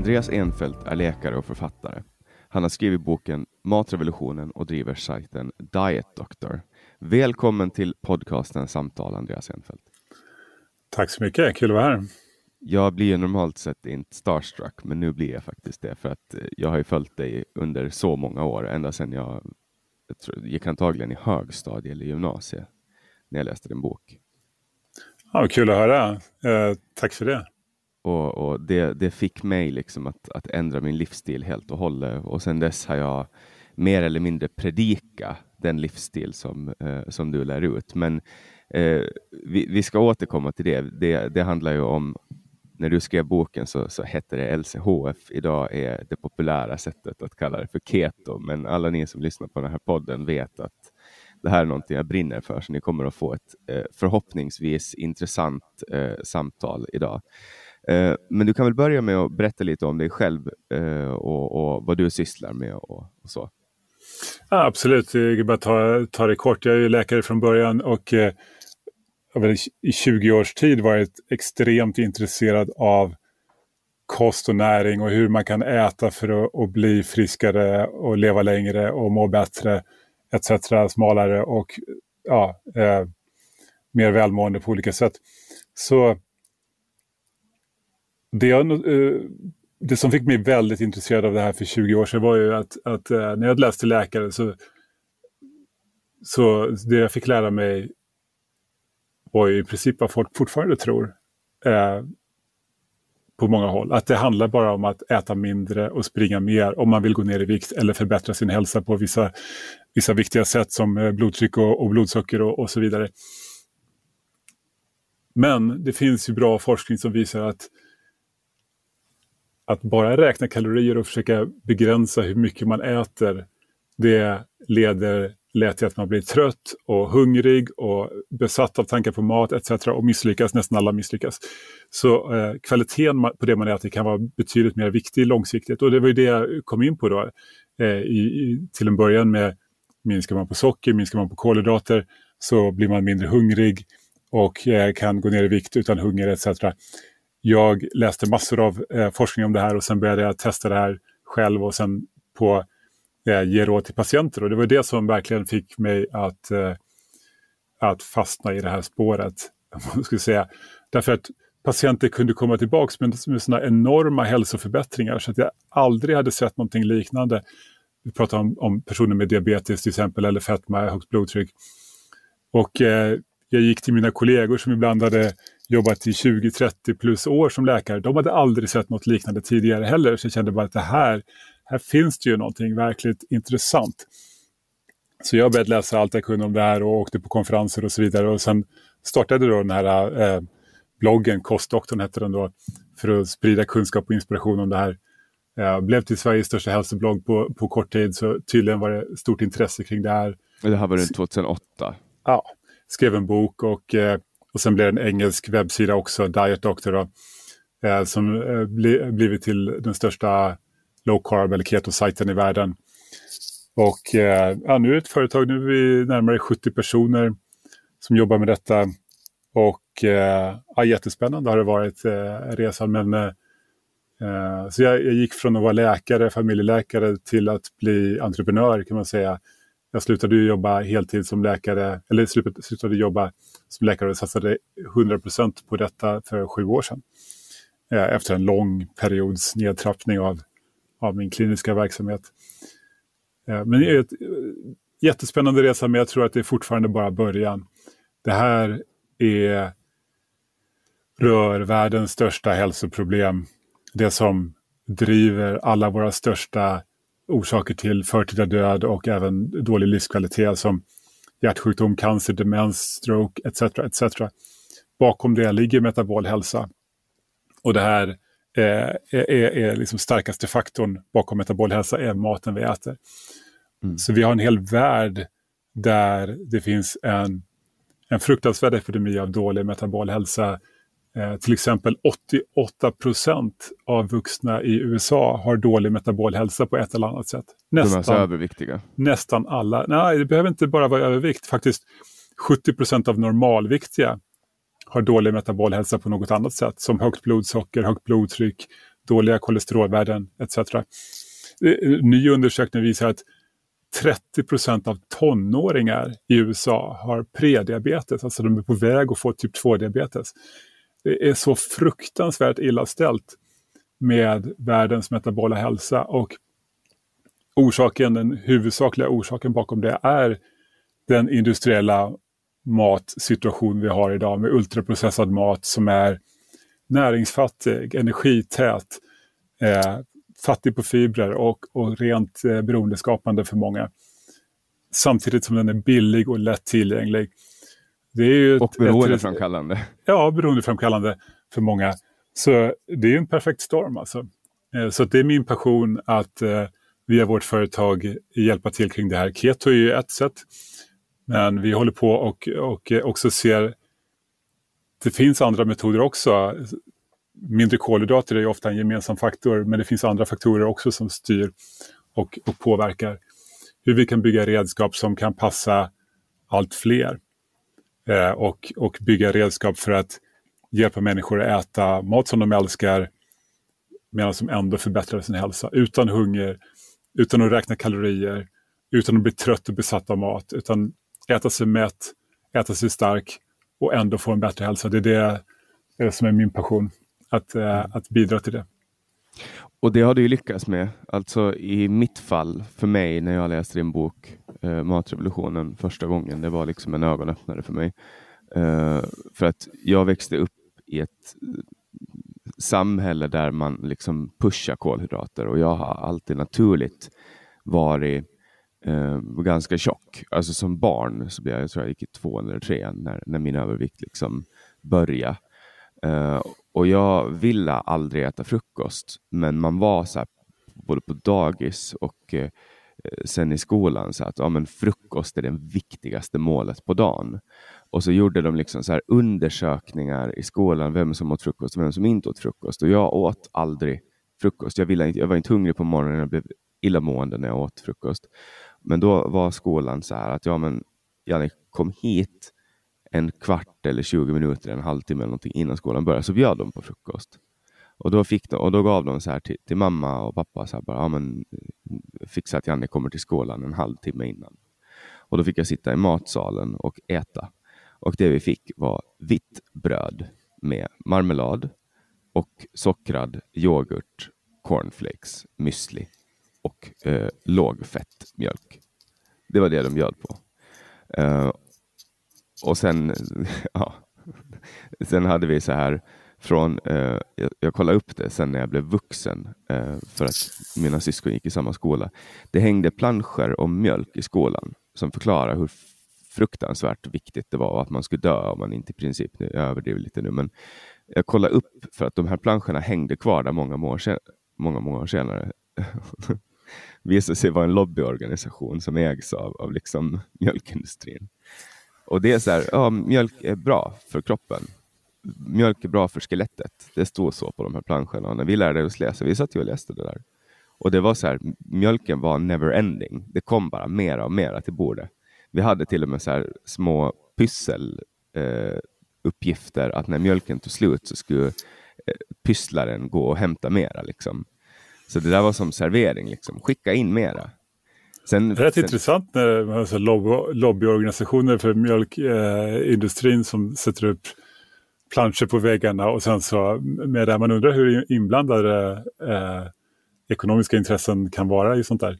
Andreas Enfeldt är läkare och författare. Han har skrivit boken Matrevolutionen och driver sajten Diet Doctor. Välkommen till podcasten Samtal, Andreas Enfeldt. Tack så mycket, kul att vara här. Jag blir ju normalt sett inte starstruck, men nu blir jag faktiskt det för att eh, jag har ju följt dig under så många år, ända sedan jag, jag tror, gick antagligen i högstadie eller gymnasiet när jag läste din bok. Ja, kul att höra. Eh, tack för det. Och, och det, det fick mig liksom att, att ändra min livsstil helt och hållet. Och sedan dess har jag mer eller mindre predika den livsstil som, eh, som du lär ut. Men eh, vi, vi, ska återkomma till det. det. Det handlar ju om, när du skrev boken så, så hette det LCHF. Idag är det populära sättet att kalla det för keto. Men alla ni som lyssnar på den här podden vet att det här är någonting jag brinner för, så ni kommer att få ett eh, förhoppningsvis intressant eh, samtal idag. Eh, men du kan väl börja med att berätta lite om dig själv eh, och, och, vad du sysslar med och, och så. Ja, absolut, jag kan bara ta, ta det kort. Jag är ju läkare från början och eh, i 20 års tid varit extremt intresserad av kost och näring och hur man kan äta för att, att bli friskare och leva längre och må bättre etc. Smalare och ja, eh, mer välmående på olika sätt. Så det, jag, eh, det som fick mig väldigt intresserad av det här för 20 år sedan var ju att, att eh, när jag läste läkare så, så det jag fick lära mig var ju i princip vad folk fortfarande tror. Eh, på många håll. Att det handlar bara om att äta mindre och springa mer om man vill gå ner i vikt eller förbättra sin hälsa på vissa, vissa viktiga sätt som eh, blodtryck och, och blodsocker och, och, så vidare. Men det finns ju bra forskning som visar att att bara räkna kalorier och försöka begränsa hur mycket man äter, det leder lätt till att man blir trött och hungrig och besatt av tankar på mat etc. och misslyckas, nästan alla misslyckas. Så eh, kvaliteten på det man äter kan vara betydligt mer viktig långsiktigt och det var ju det jag kom in på då eh, i, i, till en början med minskar man på socker, minskar man på kolhydrater så blir man mindre hungrig och eh, kan gå ner i vikt utan hunger etc. Jag läste massor av eh, forskning om det här och sen började jag testa det här själv och sen på eh, ge råd till patienter. Och det var det som verkligen fick mig att, eh, att fastna i det här spåret. Man skulle säga. Därför att patienter kunde komma tillbaka med, med sådana enorma hälsoförbättringar så att jag aldrig hade sett någonting liknande. Vi pratar om, om personer med diabetes till exempel eller fetma, högt blodtryck. Och eh, jag gick till mina kollegor som ibland hade jobbat i 20-30 plus år som läkare. De hade aldrig sett något liknande tidigare heller. Så jag kände bara att det här, här finns det ju någonting verkligt intressant. Så jag började läsa allt jag kunde om det här och åkte på konferenser och så vidare. Och sen startade då den här eh, bloggen, Kostdoktorn hette den då, för att sprida kunskap och inspiration om det här. Eh, blev till Sveriges största hälsoblogg på, på kort tid, så tydligen var det stort intresse kring det här. Det här var runt 2008? Ja, skrev en bok och, eh, och sen blev det en engelsk webbsida också, Diet Doctor, då, eh, som eh, bli, blivit till den största low carb eller keto-sajten i världen. Och eh, ja, nu är det ett företag, nu är vi närmare 70 personer som jobbar med detta. Och eh, ja, jättespännande har det varit eh, resan. Men, eh, eh, så jag, jag, gick från att vara läkare, familjeläkare till att bli entreprenör kan man säga. Jag slutade jobba heltid som läkare, eller slutade, slutade jobba som läkare satsade 100 procent på detta för sju år sedan. Eh, efter en lång periods nedtrappning av, av min kliniska verksamhet. Eh, men det är ett eh, jättespännande resa, men jag tror att det är fortfarande bara början. Det här är, rör världens största hälsoproblem. Det som driver alla våra största orsaker till förtida död och även dålig livskvalitet som hjärtsjukdom, cancer, demens, stroke etc. etc. Bakom det ligger metabol hälsa. Och det här är, är, är liksom starkaste faktorn bakom metabol hälsa är maten vi äter. Mm. Så vi har en hel värld där det finns en en fruktansvärd epidemi av dålig metabol hälsa. Eh, till exempel 88 procent av vuxna i USA har dålig metabol hälsa på ett eller annat sätt. Nästan, överviktiga? Nästan alla. Nej, det behöver inte bara vara övervikt. Faktiskt 70 procent av normalviktiga har dålig metabol hälsa på något annat sätt. Som högt blodsocker, högt blodtryck, dåliga kolesterolvärden etc. Ny undersökning visar att 30 procent av tonåringar i USA har prediabetes, alltså de är på väg att få typ 2-diabetes. Det är så fruktansvärt illa ställt med världens metabola hälsa och orsaken, den huvudsakliga orsaken bakom det är den industriella matsituation vi har idag med ultraprocessad mat som är näringsfattig, energität, eh, fattig på fibrer och, och rent eh, beroendeskapande för många. Samtidigt som den är billig och lätt tillgänglig. Det är ju och beroendeframkallande. Ja, beroendeframkallande för många. Så det är en perfekt storm alltså. Eh, så det är min passion att eh, via vårt företag hjälpa till kring det här. Keto är ju ett sätt. Men vi håller på och, och också ser det finns andra metoder också mindre kolhydrater är ofta en gemensam faktor, men det finns andra faktorer också som styr och, och påverkar hur vi kan bygga redskap som kan passa allt fler. Eh, och, och bygga redskap för att hjälpa människor att äta mat som de älskar medan de ändå förbättrar sin hälsa utan hunger, utan att räkna kalorier, utan att bli trött och besatt av mat, utan äta sig mätt, äta sig stark och ändå få en bättre hälsa. Det är det, det, är det som är min passion att, eh, att bidra till det. Och det har du ju lyckats med. Alltså i mitt fall, för mig, när jag läste din bok eh, Matrevolutionen första gången, det var liksom en ögonöppnare för mig. Eh, för att jag växte upp i ett eh, samhälle där man liksom pushar kolhydrater och jag har alltid naturligt varit eh, ganska tjock. Alltså som barn så blev jag, jag tror jag gick i tvåan eller trean när, när min övervikt liksom började. Uh, och jag ville aldrig äta frukost, men man var så här, både på dagis och uh, sen i skolan så att ja, men frukost är det viktigaste målet på dagen. Och så gjorde de liksom så här undersökningar i skolan, vem som åt frukost och vem som inte åt frukost. Och jag åt aldrig frukost. Jag, ville inte, jag var inte hungrig på morgonen, jag blev illamående när jag åt frukost. Men då var skolan så här att ja, men Janne, kom hit en kvart eller 20 minuter, en halvtimme eller någonting innan skolan började så bjöd de på frukost. Och då, fick de, och då gav de så här till, till mamma och pappa, så här bara, ja, men, fixa att Janne kommer till skolan en halvtimme innan. Och då fick jag sitta i matsalen och äta. Och det vi fick var vitt bröd med marmelad och sockrad yoghurt, cornflakes, müsli och eh, lågfett mjölk. Det var det de bjöd på. Eh, och sen, ja, sen hade vi så här från, eh, jag, jag kollade upp det sen när jag blev vuxen eh, för att mina syskon gick i samma skola. Det hängde planscher om mjölk i skolan som förklarar hur fruktansvärt viktigt det var att man skulle dö om man inte i princip, jag överdriver lite nu, men jag kollade upp för att de här planscherna hängde kvar där många år, sen, många, många år senare visade sig vara en lobbyorganisation som ägs av, av liksom mjölkindustrin. Och det är så här, ja, mjölk är bra för kroppen. Mjölk är bra för skelettet. Det stod så på de här planscherna. när vi lärde oss läsa, vi satt ju och läste det där. Och det var så här, mjölken var never ending. Det kom bara mera och mera till bordet. Vi hade till och med så här små pyssel eh, uppgifter att när mjölken tog slut så skulle eh, pysslaren gå och hämta mera. Liksom. Så det där var som servering, liksom. skicka in mera. Sen, rätt sen... intressant när man har lobby, lobbyorganisationer för mjölkindustrin eh, som sätter upp planscher på väggarna och sen så med det man undrar hur inblandade eh, ekonomiska intressen kan vara i sånt där. Mm.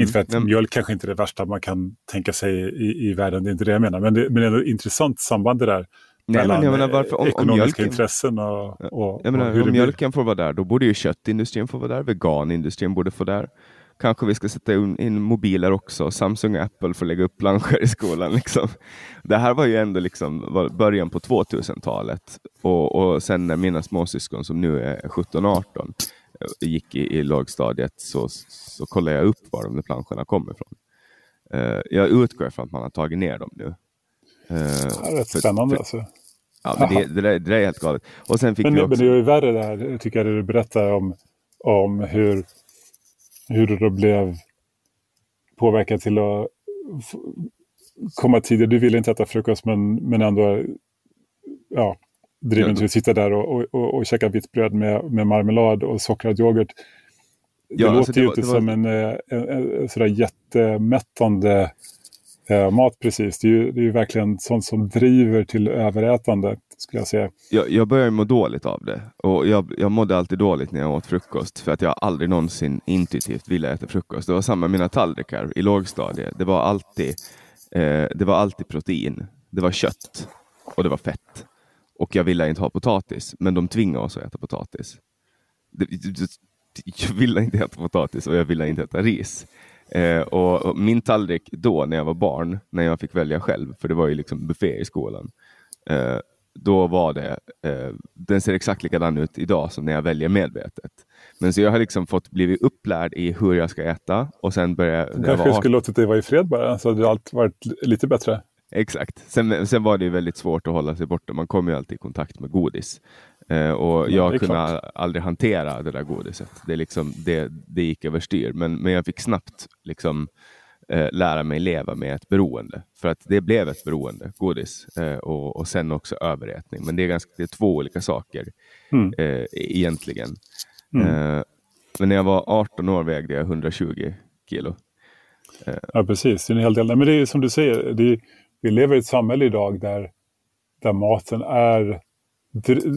Inte för att mm. mjölk kanske inte är det värsta man kan tänka sig i, i världen, det är inte det jag menar. Men det, men det är ett intressant samband det där. Nej, mellan men jag menar, varför, om, ekonomiska om mjölken, intressen och, och, jag menar, och hur Om mjölken får vara där, då borde ju köttindustrin få vara där, veganindustrin borde få där. Kanske vi ska sätta in mobiler också. Samsung och Apple får lägga upp planscher i skolan. Liksom. Det här var ju ändå liksom början på 2000-talet. Och, och sen när mina småsyskon som nu är 17-18 gick i, i lågstadiet så, så kollade jag upp var de där planscherna kommer ifrån. Uh, jag utgår från att man har tagit ner dem nu. Uh, det är rätt för, spännande för, alltså. Ja, men det, det, där, det där är helt galet. Och sen fick men, vi också... men det är ju värre det här, tycker jag, det du berättar om, om hur, hur du då blev påverkad till att komma tidigare. Du ville inte äta frukost men, men ändå ja, driven till att sitta där och, och, och, käka vitt bröd med, med marmelad och sockrad yoghurt. Det ja, låter alltså det ju var, inte var... som en, eh, en, en, sådär jättemättande eh, mat precis. Det är, ju, det är ju verkligen sånt som driver till överätande. Skulle jag, säga. Jag, jag började må dåligt av det. Och jag, jag mådde alltid dåligt när jag åt frukost för att jag aldrig någonsin intuitivt ville äta frukost. Det var samma med mina tallrikar i lågstadiet. Det var alltid, eh, det var alltid protein. Det var kött och det var fett. Och jag ville inte ha potatis, men de tvingade oss att äta potatis. Jag ville inte äta potatis och jag ville inte äta ris. Eh, och, och, min tallrik då, när jag var barn, när jag fick välja själv, för det var ju liksom buffé i skolan, eh, då var det, eh, den ser exakt likadan ut idag som när jag väljer medvetet. Men så jag har liksom fått blivit upplärd i hur jag ska äta och sen började... Du kanske skulle låtit dig vara i fred bara, så hade allt varit lite bättre. Exakt. Sen, sen var det väldigt svårt att hålla sig borta. Man kommer ju alltid i kontakt med godis. Eh, och ja, jag kunde klart. aldrig hantera det där godiset. Det, liksom, det, det gick överstyr. Men, men jag fick snabbt liksom, eh, lära mig leva med ett beroende. För att det blev ett beroende, godis. Eh, och, och sen också överätning. Men det är, ganska, det är två olika saker mm. eh, egentligen. Mm. Eh, men när jag var 18 år vägde jag 120 kilo. Eh, ja, precis. Det är en hel del. Men det är som du säger, det är, vi lever i ett samhälle idag där, där maten är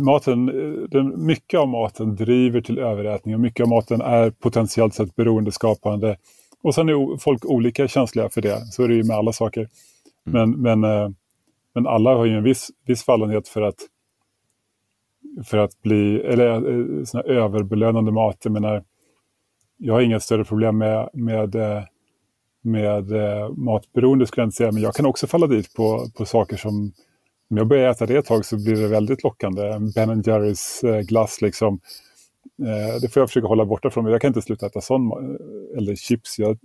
maten, den, mycket av maten driver till överätning och mycket av maten är potentiellt sett beroendeskapande. Och sen är folk olika känsliga för det, så är det ju med alla saker. Mm. Men, men, eh, men alla har ju en viss, viss fallenhet för att, för att bli, eller eh, såna överbelönande mat. Jag menar, jag har inga större problem med, med, eh, med matberoende skulle jag inte säga, men jag kan också falla dit på, på saker som om jag börjar äta det ett tag så blir det väldigt lockande. Ben Jerrys glass liksom. Eh, det får jag försöka hålla borta från mig. Jag kan inte sluta äta sån, eh, eller chips. Jag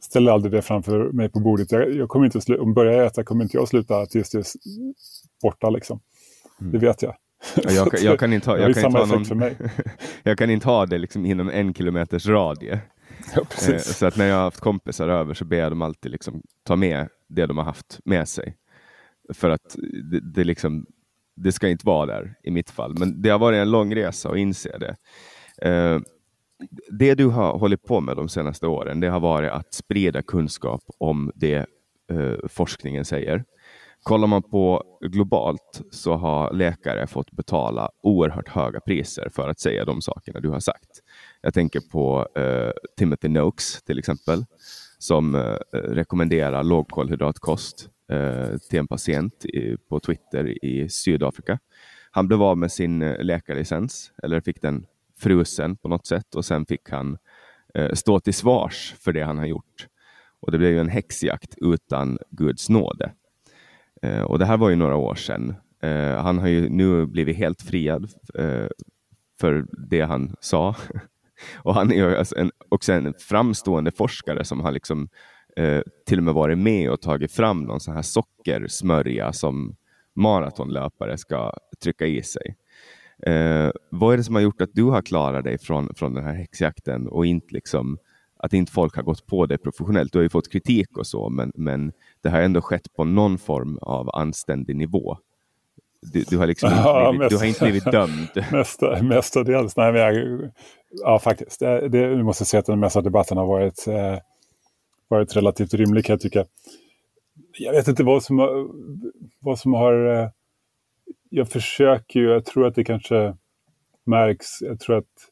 ställer aldrig det framför mig på bordet. Jag, jag kommer inte sluta, om jag börjar äta kommer inte jag sluta tills det är borta liksom. Mm. Det vet jag. Ja, jag, kan, jag, kan inte ha, jag, kan inte ha någon, jag kan inte ha det liksom inom en kilometers radie. Ja, så att när jag har haft kompisar över så ber jag dem alltid liksom ta med det de har haft med sig. För att det, det, liksom, det ska inte vara där i mitt fall. Men det har varit en lång resa att inse det. Eh, det du har hållit på med de senaste åren, det har varit att sprida kunskap om det eh, forskningen säger. Kollar man på globalt så har läkare fått betala oerhört höga priser för att säga de sakerna du har sagt. Jag tänker på eh, Timothy Noakes till exempel, som eh, rekommenderar lågkolhydratkost Eh, till en patient i, på Twitter i Sydafrika. Han blev av med sin eh, läkarlicens, eller fick den frusen på något sätt och sen fick han eh, stå till svars för det han har gjort. Och det blev ju en häxjakt utan Guds nåde. Och det här var ju några år sedan. Han har ju nu blivit helt friad för det han sa. och han är ju alltså en, också en framstående forskare som har liksom eh, till och med varit med och tagit fram någon sån här sockersmörja som maratonlöpare ska trycka i sig. Eh, vad är det som har gjort att du har klarat dig från, från den här häxjakten och inte liksom att inte folk har gått på det professionellt. Du har ju fått kritik och så, men, men det har ändå skett på någon form av anständig nivå. Du, du har liksom ja, inte blivit, du har inte blivit dömd. Mesta, mestadels. Nej, men jag, ja, faktiskt. Det, det, måste säga att den mesta debatten har varit, eh, varit relativt rimlig kan jag tycka. Jag vet inte vad som har... Vad som har eh, jag försöker ju, jag tror att det kanske märks. Jag tror att,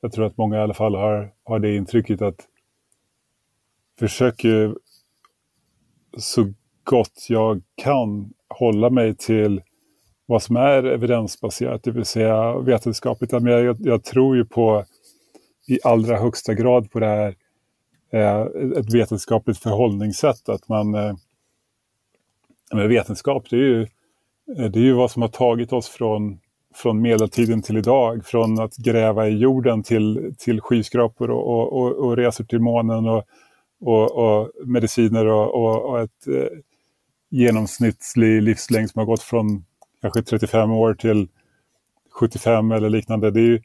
jag tror att många i alla fall har, har det intrycket att försöker så gott jag kan hålla mig till vad som är evidensbaserat, det vill säga vetenskapligt. Men jag, jag tror ju på i allra högsta grad på det här Eh, ett vetenskapligt förhållningssätt. Att man, eh, men vetenskap det är, ju, eh, det är ju vad som har tagit oss från, från medeltiden till idag. Från att gräva i jorden till, till skyskrapor och, och, och, och resor till månen och, och, och mediciner och, och, och ett eh, genomsnittlig livslängd som har gått från kanske 35 år till 75 eller liknande. Det är ju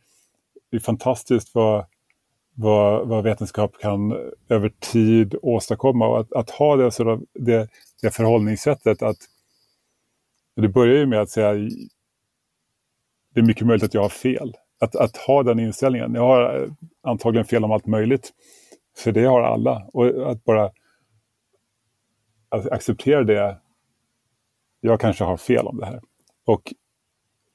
det är fantastiskt vad, vad, vad vetenskap kan över tid åstadkomma. Och att, att ha det, så det, det förhållningssättet att det börjar ju med att säga det är mycket möjligt att jag har fel. Att, att ha den inställningen. Jag har antagligen fel om allt möjligt. För det har alla. Och att bara att acceptera det. Jag kanske har fel om det här. Och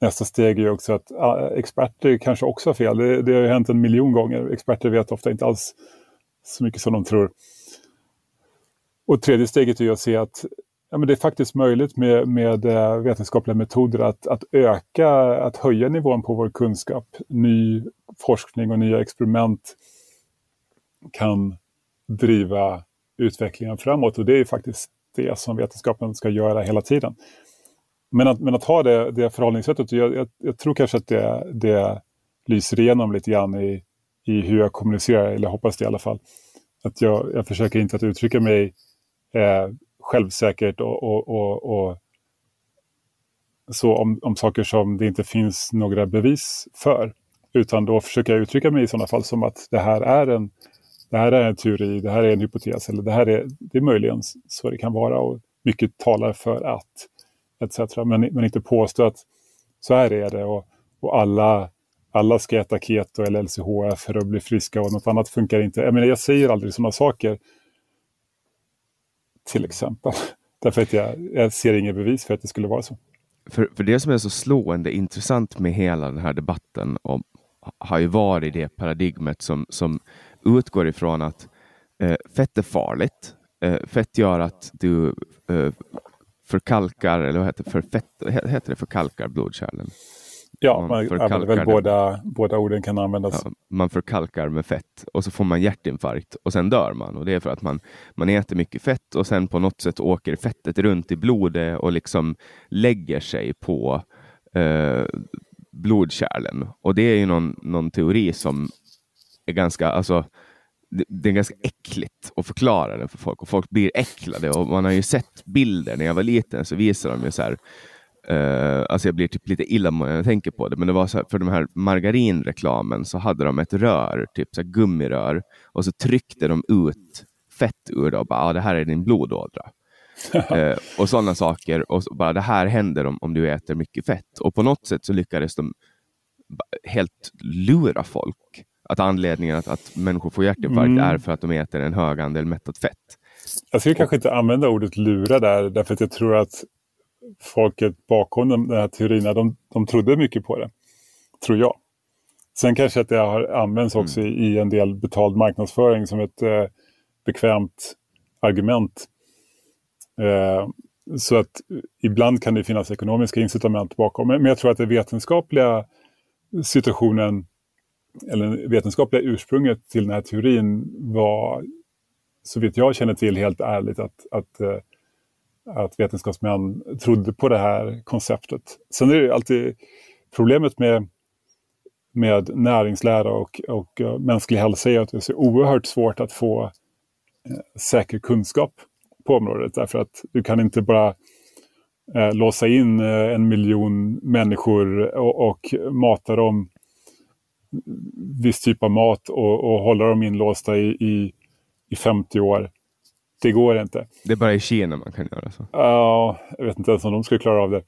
nästa steg är också att ja, experter kanske också har fel. Det, det har ju hänt en miljon gånger. Experter vet ofta inte alls så mycket som de tror. Och tredje steget är att se att ja, men det är faktiskt möjligt med, med eh, vetenskapliga metoder att, att öka, att höja nivån på vår kunskap. Ny forskning och nya experiment kan driva utvecklingen framåt och det är faktiskt det som vetenskapen ska göra hela tiden. Men att, men att ha det, det förhållningssättet, jag, jag, jag tror kanske att det, det lyser igenom lite grann i, i hur jag kommunicerar, eller hoppas det i alla fall. Att jag, jag försöker inte att uttrycka mig eh, självsäkert och, och, och, och, så om, om saker som det inte finns några bevis för. Utan då försöker jag uttrycka mig i sådana fall som att det här är en, det här är en teori, det här är en hypotes eller det här är, det är möjligen så det kan vara och mycket talar för att etc. Men, men inte påstå att så här är det och, och alla, alla ska äta keto eller LCHF för att bli friska och något annat funkar inte. Jag, menar, jag säger aldrig sådana saker. Till exempel. Därför att jag, jag ser inget bevis för att det skulle vara så. För, för det som är så slående intressant med hela den här debatten om, har ju varit det paradigmet som, som utgår ifrån att eh, fett är farligt. Eh, fett gör att du eh, förkalkar, eller vad heter förfett, heter det förkalkar blodkärlen? Ja, man, man väl båda, båda orden kan användas. Ja, man förkalkar med fett och så får man hjärtinfarkt och sen dör man. Och Det är för att man, man äter mycket fett och sen på något sätt åker fettet runt i blodet och liksom lägger sig på eh, blodkärlen. Och det är ju någon, någon teori som är ganska, alltså, det är ganska äckligt att förklara det för folk och folk blir äcklade och man har ju sett bilder när jag var liten så visar de ju så här Uh, alltså jag blir typ lite illamående när jag tänker på det, men det var så här, för de här margarinreklamen så hade de ett rör, typ så gummirör, och så tryckte de ut fett ur det och bara, ah, det här är din blodådra. uh, och sådana saker, och så bara, det här händer om, om du äter mycket fett. Och på något sätt så lyckades de helt lura folk att anledningen att, att människor får hjärtinfarkt mm. är för att de äter en hög andel mättat fett. Jag skulle kanske inte använda ordet lura där, därför att jag tror att folket bakom den här teorin, de, de trodde mycket på det. Tror jag. Sen kanske att det har använts mm. också mm. i, i, en del betald marknadsföring som ett eh, bekvämt argument. Eh, så att ibland kan det finnas ekonomiska incitament bakom. Men jag tror att den vetenskapliga situationen eller vetenskapliga ursprunget till den här teorin var, så vitt jag känner till, helt ärligt att, att, eh, att vetenskapsmän trodde på det här konceptet. Sen är det alltid problemet med, med näringslära och, och eh, mänsklig hälsa är att det är så oerhört svårt att få eh, säker kunskap på området. Därför att du kan inte bara låsa in en miljon människor och, och mata dem viss typ av mat och, och hålla dem inlåsta i, i, i 50 år. Det går inte. Det är bara i Kina man kan göra så? Ja, jag vet inte ens om de skulle klara av det.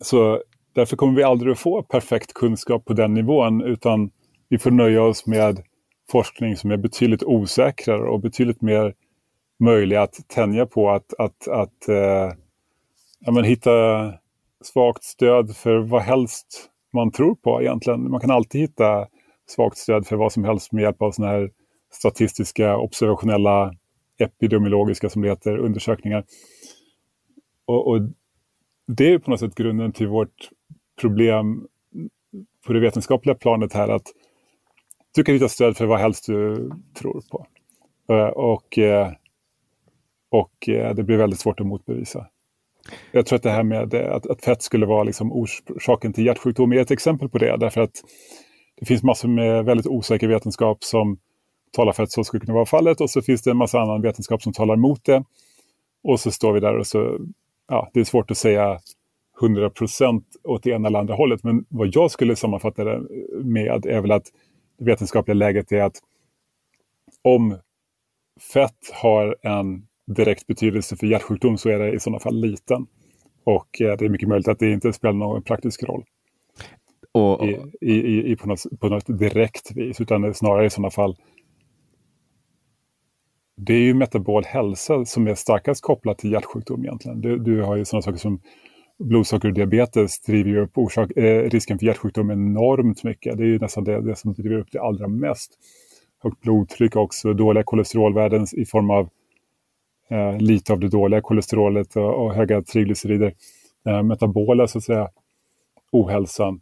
Så därför kommer vi aldrig att få perfekt kunskap på den nivån utan vi får nöja oss med forskning som är betydligt osäkrare och betydligt mer möjlig att tänja på att, att, att eh, ja, men hitta svagt stöd för vad helst man tror på egentligen. Man kan alltid hitta svagt stöd för vad som helst med hjälp av sådana här statistiska, observationella, epidemiologiska som det heter, undersökningar. Och, och det är på något sätt grunden till vårt problem på det vetenskapliga planet här att du kan hitta stöd för vad helst du tror på. Eh, och, eh, och eh, det blir väldigt svårt att motbevisa. Jag tror att det här med eh, att, att fett skulle vara liksom orsaken till hjärtsjukdom är ett exempel på det. Därför att det finns massor med väldigt osäker vetenskap som talar för att så skulle kunna vara fallet och så finns det en massa annan vetenskap som talar emot det. Och så står vi där och så, ja, det är svårt att säga 100 procent åt det ena eller andra hållet. Men vad jag skulle sammanfatta det med är väl att det vetenskapliga läget är att om fett har en direkt betydelse för hjärtsjukdom så är det i sådana fall liten. Och eh, det är mycket möjligt att det inte spelar någon praktisk roll. Och, I, i, i, på, något, på något direkt vis, utan snarare i sådana fall det är ju metabol hälsa som är starkast kopplat till hjärtsjukdom egentligen. Du, du har ju sådana saker som blodsocker och diabetes driver ju upp orsak, eh, risken för hjärtsjukdom enormt mycket. Det är ju nästan det, det som driver upp det allra mest. Högt blodtryck också, dåliga kolesterolvärden i form av eh, lite av det dåliga kolesterolet och, och höga triglycerider. Eh, metabola, så att säga, ohälsan.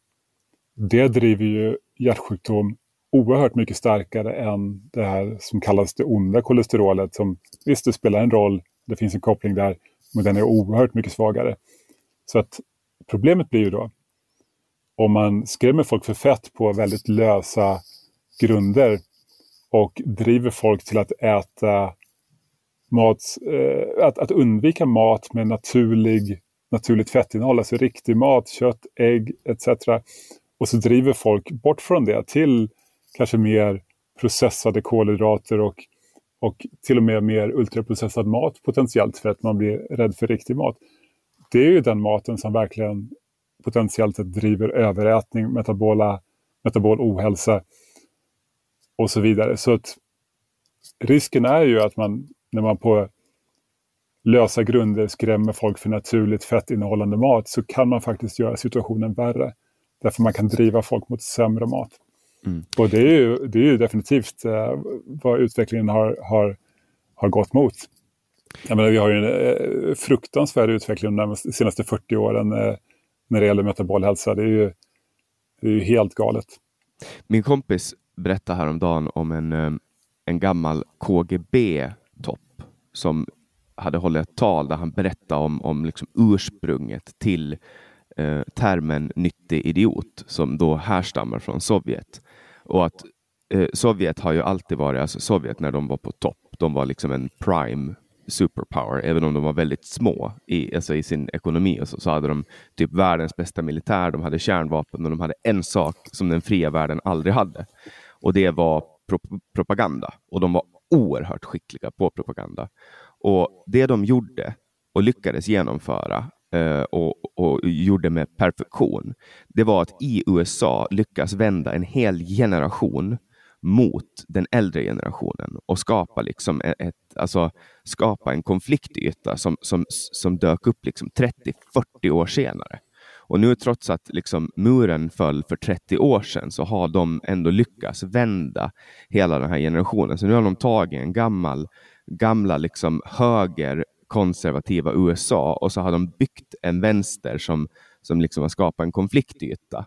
Det driver ju hjärtsjukdom oerhört mycket starkare än det här som kallas det onda kolesterolet. Som, visst, det spelar en roll, det finns en koppling där, men den är oerhört mycket svagare. Så att problemet blir ju då, om man skrämmer folk för fett på väldigt lösa grunder och driver folk till att äta mat, eh, att, att undvika mat med naturlig, naturligt fettinnehåll, alltså riktig mat, kött, ägg etc. Och så driver folk bort från det till kanske mer processade kolhydrater och, och till och med mer ultraprocessad mat potentiellt för att man blir rädd för riktig mat. Det är ju den maten som verkligen potentiellt driver överätning, metabola, metabol ohälsa och så vidare. Så att risken är ju att man när man på lösa grunder skrämmer folk för naturligt fettinnehållande mat så kan man faktiskt göra situationen värre. Därför man kan driva folk mot sämre mat. Mm. Och det är ju, det är ju definitivt eh, vad utvecklingen har, har, har gått mot. Jag menar, vi har ju en eh, fruktansvärd utveckling de senaste 40 åren eh, när det gäller metabol hälsa. Det är ju, det är ju helt galet. Min kompis berättade häromdagen om en, eh, en gammal KGB-topp som hade hållit ett tal där han berättade om, om liksom ursprunget till eh, termen nyttig idiot som då härstammar från Sovjet. Och att eh, Sovjet har ju alltid varit, alltså Sovjet när de var på topp, de var liksom en prime superpower, även om de var väldigt små i, alltså i sin ekonomi. Och så, så hade de typ världens bästa militär, de hade kärnvapen och de hade en sak som den fria världen aldrig hade. Och det var pro propaganda. Och de var oerhört skickliga på propaganda. Och det de gjorde och lyckades genomföra eh, och, och, gjorde med perfektion, det var att i USA lyckas vända en hel generation mot den äldre generationen och skapa, liksom e-, ett, alltså, skapa en konfliktyta som, som, som dök upp liksom 30-40 år senare. Och nu trots att liksom muren föll för 30 år sedan så har de ändå lyckats vända hela den här generationen. Så nu har de tagit en gammal, gamla liksom höger konservativa USA och så har de byggt en vänster som, som liksom har skapat en konfliktyta.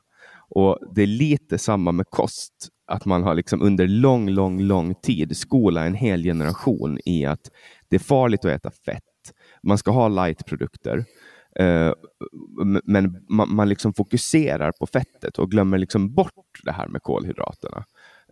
Och Det är lite samma med kost, att man har liksom under lång, lång, lång tid skolat en hel generation i att det är farligt att äta fett. Man ska ha lightprodukter. Eh, men man, man liksom fokuserar på fettet och glömmer liksom bort det här med kolhydraterna.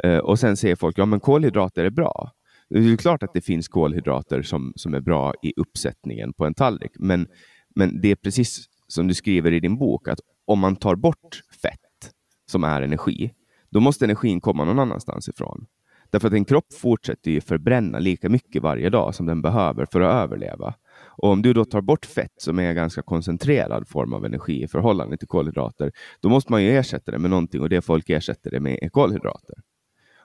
Eh, och sen säger folk, ja men kolhydrater är bra. Det är klart att det finns kolhydrater som, som är bra i uppsättningen på en tallrik, men, men det är precis som du skriver i din bok, att om man tar bort fett, som är energi, då måste energin komma någon annanstans ifrån. Därför att en kropp fortsätter ju förbränna lika mycket varje dag som den behöver för att överleva. Och om du då tar bort fett som är en ganska koncentrerad form av energi i förhållande till kolhydrater, då måste man ju ersätta det med någonting och det folk ersätter det med är kolhydrater.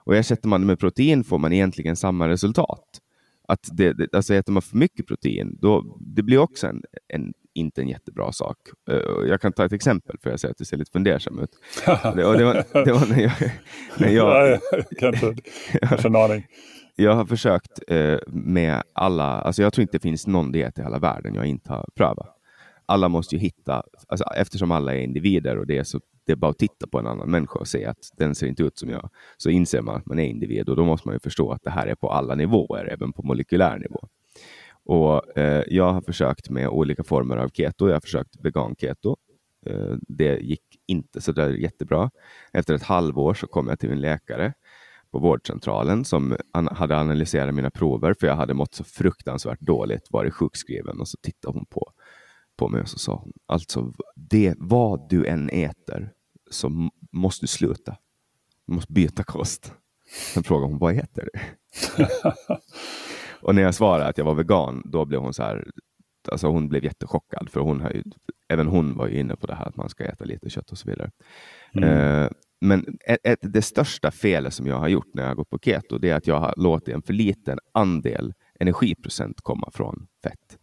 Och ersätter man det med protein får man egentligen samma resultat. Att det, det, alltså äter man för mycket protein, då, det blir också en, en inte en jättebra sak. Uh, jag kan ta ett exempel för jag ser att du ser lite fundersam ut. det, och det, var, det var när jag... När jag, jag en aning. Jag jag har försökt eh, med alla, alltså jag tror inte det finns någon diet i hela världen jag inte har prövat. Alla måste ju hitta, alltså eftersom alla är individer och det är så det är bara att titta på en annan människa och se att den ser inte ut som jag. Så inser man att man är individ och då måste man ju förstå att det här är på alla nivåer, även på molekylär nivå. Och eh, Jag har försökt med olika former av keto. Jag har försökt vegan-keto. Eh, det gick inte så där jättebra. Efter ett halvår så kom jag till min läkare på vårdcentralen som an hade analyserat mina prover för jag hade mått så fruktansvärt dåligt, varit sjukskriven och så tittade hon på, på mig och så sa hon, alltså det, vad du än äter så måste du sluta. Du måste byta kost. Sen frågade hon, vad äter du? Och när jag svarade att jag var vegan, då blev hon så här, alltså hon blev jättechockad, för hon har ju, även hon var ju inne på det här att man ska äta lite kött och så vidare. Mm. Uh, men ett, ett, det största felet som jag har gjort när jag har gått på keto, det är att jag har låtit en för liten andel energiprocent komma från fett.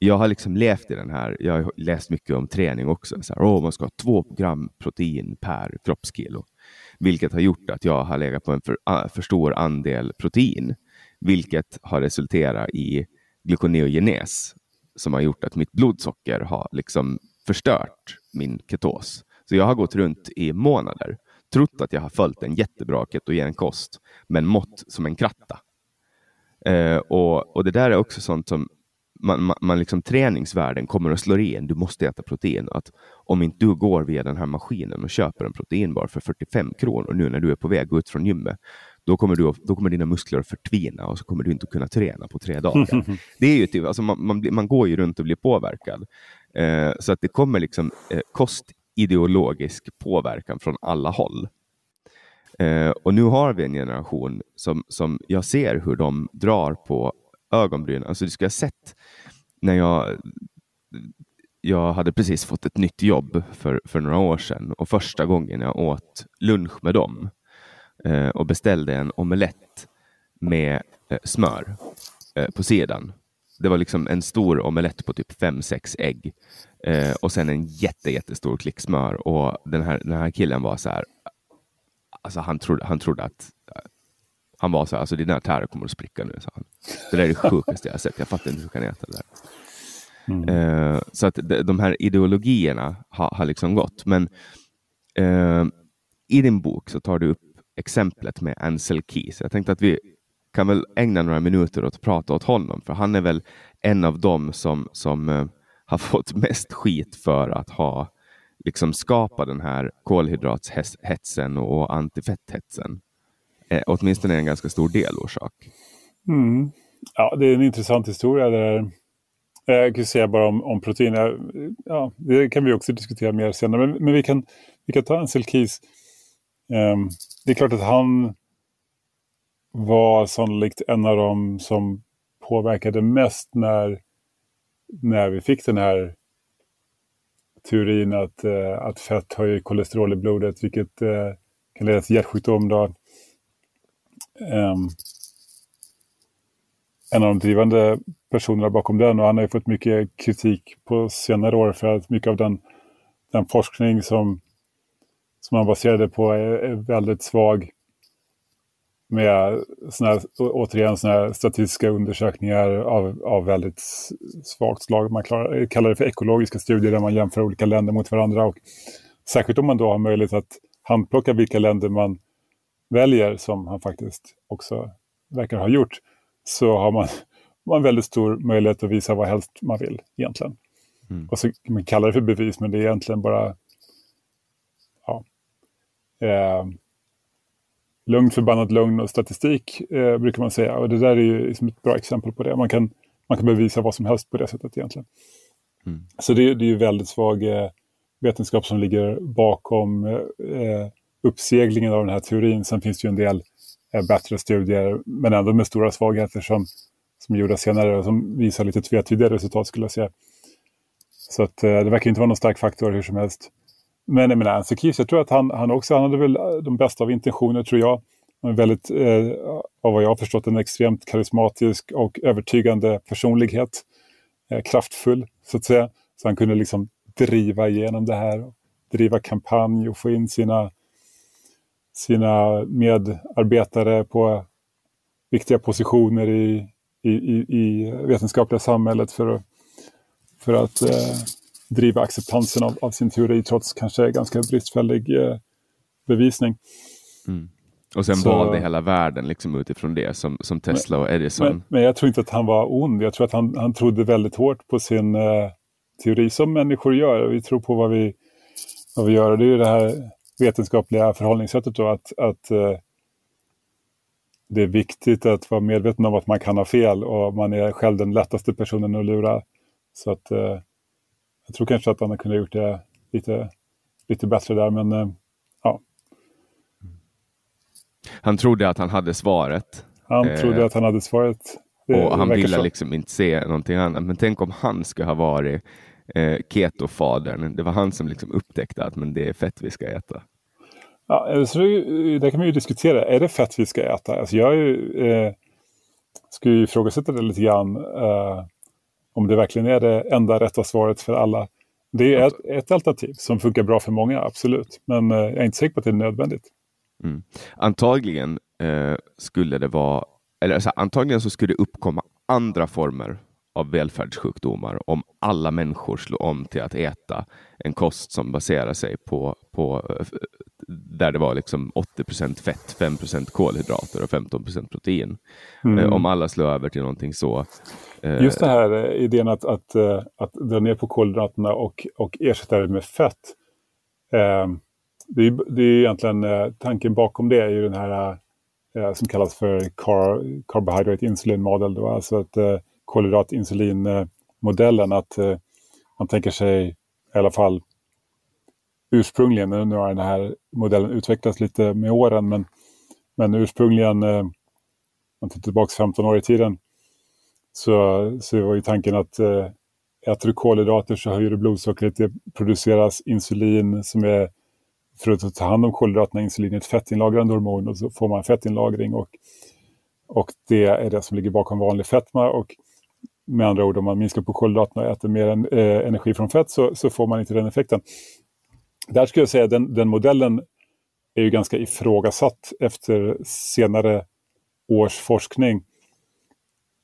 Jag har liksom levt i den här, jag har läst mycket om träning också, så här, oh, man ska ha två gram protein per kroppskilo, vilket har gjort att jag har legat på en för, för stor andel protein vilket har resulterat i gluconeogenes som har gjort att mitt blodsocker har liksom förstört min ketos. Så jag har gått runt i månader, trott att jag har följt en jättebra ketogen kost, men mått som en kratta. Eh, och, och det där är också sånt som man, man, man liksom träningsvärlden kommer att slå i en. Du måste äta protein. Att om inte du går via den här maskinen och köper en proteinbar för 45 kronor nu när du är på väg ut från gymmet, då kommer, du, då kommer dina muskler att förtvina och så kommer du inte kunna träna på tre dagar. det är ju typ, alltså man, man, man går ju runt och blir påverkad. Eh, så att det kommer liksom eh, ideologisk påverkan från alla håll. Eh, och nu har vi en generation som, som jag ser hur de drar på ögonbrynen. Alltså du ska ha sett när jag jag hade precis fått ett nytt jobb för, för några år sedan och första gången jag åt lunch med dem eh, och beställde en omelett med eh, smör eh, på sidan. Det var liksom en stor omelett på typ fem sex ägg eh, och sen en jätte, jättestor klick smör. Och den här, den här killen var så här, alltså han trodde, han trodde att han var så här, alltså dina tärer kommer att spricka nu, sa han. Det där är det sjukaste jag har sett. Jag fattar inte hur du kan äta det där. Mm. Uh, så att de, de här ideologierna har, har liksom gått. Men uh, i din bok så tar du upp exemplet med Ansel Keys. Jag tänkte att vi kan väl ägna några minuter åt att prata åt honom, för han är väl en av dem som, som uh, har fått mest skit för att ha liksom skapat den här kolhydratshetsen och antifetthetsen. Eh, åtminstone en ganska stor delorsak. Mm. Ja, det är en intressant historia. Där. Eh, jag kan säga bara om, om protein. Eh, ja, det kan vi också diskutera mer senare. Men, men vi, kan, vi kan ta Ansel Keys. Um, ehm, det är klart att han var sannolikt en av dem som påverkade mest när, när vi fick den här teorin att, eh, att fett höjer kolesterol i blodet, vilket eh, kan leda till hjärtsjukdom. Då. Um, en av de drivande personerna bakom den och han har ju fått mycket kritik på senare år för att mycket av den, den forskning som, som han baserade på är, är väldigt svag. Med såna återigen såna statistiska undersökningar av, av väldigt svagt slag. Man klarar, kallar det för ekologiska studier där man jämför olika länder mot varandra. Och särskilt om man då har möjlighet att handplocka vilka länder man väljer, som han faktiskt också verkar ha gjort, så har man, man väldigt stor möjlighet att visa vad helst man vill egentligen. Mm. Och så man kallar det för bevis, men det är egentligen bara ja, eh, lugn, förbannat lugn och statistik eh, brukar man säga. Och det där är ju liksom ett bra exempel på det. Man kan, man kan bevisa vad som helst på det sättet egentligen. Mm. Så det, det är ju väldigt svag eh, vetenskap som ligger bakom eh, uppseglingen av den här teorin. Sen finns det ju en del eh, bättre studier, men ändå med stora svagheter som, som är gjorda senare och som visar lite tvetydiga resultat skulle jag säga. Så att, eh, det verkar inte vara någon stark faktor hur som helst. Men jag menar, Anthony Keefe, jag tror att han, han också han hade väl eh, de bästa av intentioner, tror jag. Han är väldigt, eh, av vad jag har förstått, en extremt karismatisk och övertygande personlighet. Eh, kraftfull, så att säga. Så han kunde liksom driva igenom det här, driva kampanj och få in sina, sina medarbetare på viktiga positioner i, i, i, i vetenskapliga samhället för att, för att eh, driva acceptansen av, av, sin teori trots kanske ganska bristfällig eh, bevisning. Mm. Och sen så, valde hela världen liksom utifrån det som, som Tesla och Edison. Men, men, jag tror inte att han var ond. Jag tror att han, han trodde väldigt hårt på sin eh, teori som människor gör. Vi tror på vad vi, vad vi gör. det är ju det här vetenskapliga förhållningssättet då att, att eh, det är viktigt att vara medveten om att man kan ha fel och man är själv den lättaste personen att lura. Så att eh, jag tror kanske att han kunde ha gjort det lite, lite bättre där, men eh, ja. Han trodde att han hade svaret. Han eh, trodde att han hade svaret. Det, och han ville så. liksom inte se någonting annat. Men tänk om han skulle ha varit eh, ketofadern. Det var han som liksom upptäckte att men det är fett vi ska äta. Ja, så det, det kan man ju diskutera. Är det fett vi ska äta? Alltså jag är ju, eh, skulle ju ifrågasätta det lite grann. Eh, om det verkligen är det enda rätta svaret för alla. Det är ett, ett alternativ som funkar bra för många, absolut. Men eh, jag är inte säker på att det är nödvändigt. Mm. Antagligen eh, skulle det vara, eller alltså, antagligen så skulle det uppkomma andra former av välfärdssjukdomar om alla människor slår om till att äta en kost som baserar sig på, på eh, där det var liksom 80% fett, 5% kolhydrater och 15% protein. Mm. Eh, om alla slår över till någonting så. Eh, Just det här idén att, att, att dra ner på kolhydraterna och, och ersätta det med fett. det, är, det är egentligen tanken bakom det är ju den här som kallas för car, carbohydrate insulin model. Då, alltså att kolhydratinsulinmodellen, Att eh, man tänker sig, i alla fall ursprungligen, nu har den här modellen utvecklats lite med åren, men, men ursprungligen, eh, man tittar tillbaka 15 år i tiden, så, så var ju tanken att eh, äter du kolhydrater så höjer du blodsockret, det produceras insulin som är för att ta hand om kolhydraterna, insulin är ett fettinlagrande hormon och så får man fettinlagring och, och det är det som ligger bakom vanlig fetma och med andra ord, om man minskar på kolhydraterna och äter mer en, eh, energi från fett så, så, får man inte den effekten. Där skulle jag säga att den, den modellen är ju ganska ifrågasatt efter senare års forskning.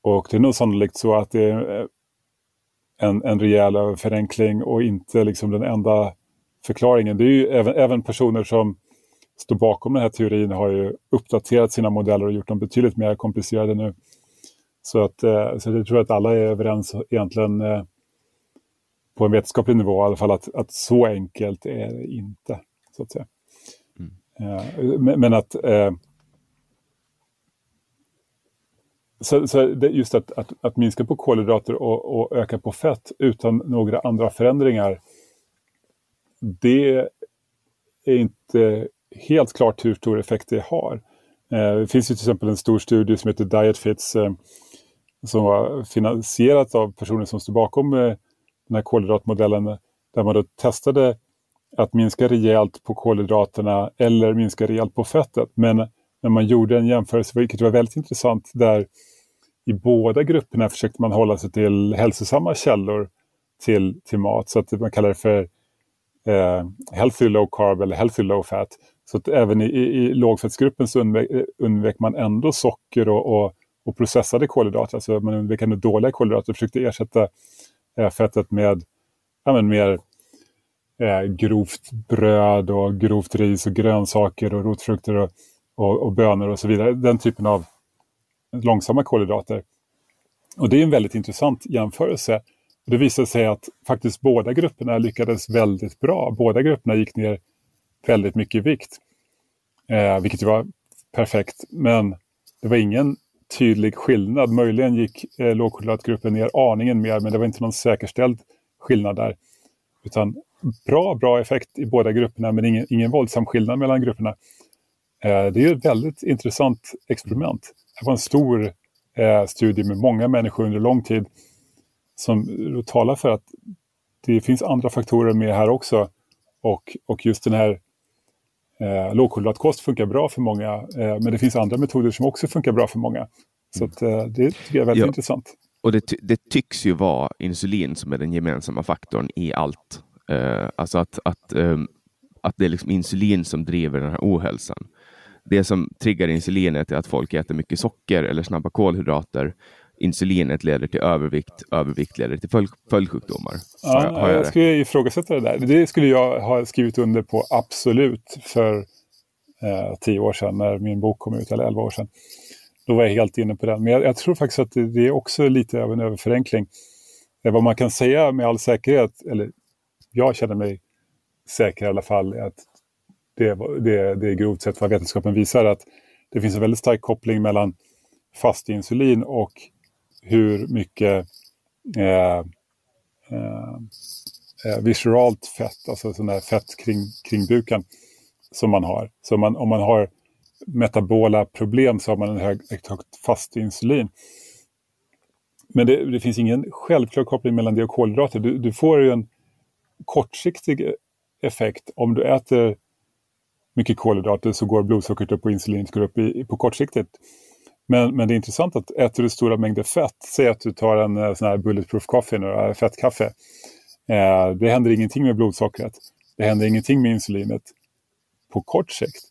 Och det är nog sannolikt så att det är en, en rejäl förenkling och inte liksom den enda förklaringen. Det är ju även, även personer som står bakom den här teorin har ju uppdaterat sina modeller och gjort dem betydligt mer komplicerade nu. Så, att, eh, så jag tror att alla är överens egentligen eh, på en vetenskaplig nivå i alla fall att, att så enkelt är det inte. så att säga. Mm. Eh, men att så, så just att, att, att, minska på kolhydrater och, och, öka på fett utan några andra förändringar. Det är inte helt klart hur stor effekt det har. det finns ju till exempel en stor studie som heter Dietfits som var finansierat av personer som stod bakom eh, den här kolhydratmodellen där man då testade att minska rejält på kolhydraterna eller minska rejält på fettet. Men när man gjorde en jämförelse, vilket var väldigt intressant, där i båda grupperna försökte man hålla sig till hälsosamma källor till, till mat. Så att man kallar det för eh, healthy low carb eller healthy low fat. Så att även i, i, i lågfettsgruppen så undvek, undvek man ändå socker och, och och processade kolhydrater, alltså man undvek ändå dåliga kolhydrater och försökte ersätta eh, fettet med ja, men mer eh, grovt bröd och grovt ris och grönsaker och rotfrukter och, och, och bönor och så vidare. Den typen av långsamma kolhydrater. Och det är en väldigt intressant jämförelse. Det visade sig att faktiskt båda grupperna lyckades väldigt bra. Båda grupperna gick ner väldigt mycket i vikt. Eh, vilket var perfekt. Men det var ingen tydlig skillnad. Möjligen gick eh, lågkolhydratgruppen ner aningen mer men det var inte någon säkerställd skillnad där. Utan bra, bra effekt i båda grupperna men ingen, ingen våldsam skillnad mellan grupperna. Eh, det är ett väldigt intressant experiment. Det var en stor eh, studie med många människor under lång tid som talar för att det finns andra faktorer med här också. Och, och just den här eh, lågkolhydratkost funkar bra för många, eh, men det finns andra metoder som också funkar bra för många. Så att, eh, det tycker jag är väldigt ja. intressant. Och det, det, tycks ju vara insulin som är den gemensamma faktorn i allt. Eh, alltså att, att, um, att det är liksom insulin som driver den här ohälsan. Det som triggar insulinet är att folk äter mycket socker eller snabba kolhydrater. Insulinet leder till övervikt, övervikt leder till följ, följdsjukdomar. Ja, har jag, har jag, jag skulle ifrågasätta det där. Det skulle jag ha skrivit under på absolut för eh, tio år sedan när min bok kom ut, eller elva år sedan. Då var jag helt inne på den. Men jag, jag tror faktiskt att det, det, är också lite av en överförenkling. Det vad man kan säga med all säkerhet, eller jag känner mig säker i alla fall, är att det, det, det är grovt sett vad vetenskapen visar att det finns en väldigt stark koppling mellan fastinsulin och hur mycket eh, eh, eh, visceralt fett, alltså sån där fett kring, kring buken, som man har. Så man, om man har metabola problem så har man en hög, ett högt fastinsulin. Men det, det, finns ingen självklar koppling mellan det och kolhydrater. Du, du får ju en kortsiktig effekt om du äter mycket kolhydrater så går blodsockret upp och insulinet går upp i, på kortsiktigt. Men, men det är intressant att äter du stora mängder fett, säg att du tar en eh, sån här bulletproof coffee, nu, eh, fettkaffe. Eh, det händer ingenting med blodsockret. Det händer ingenting med insulinet på kort sikt.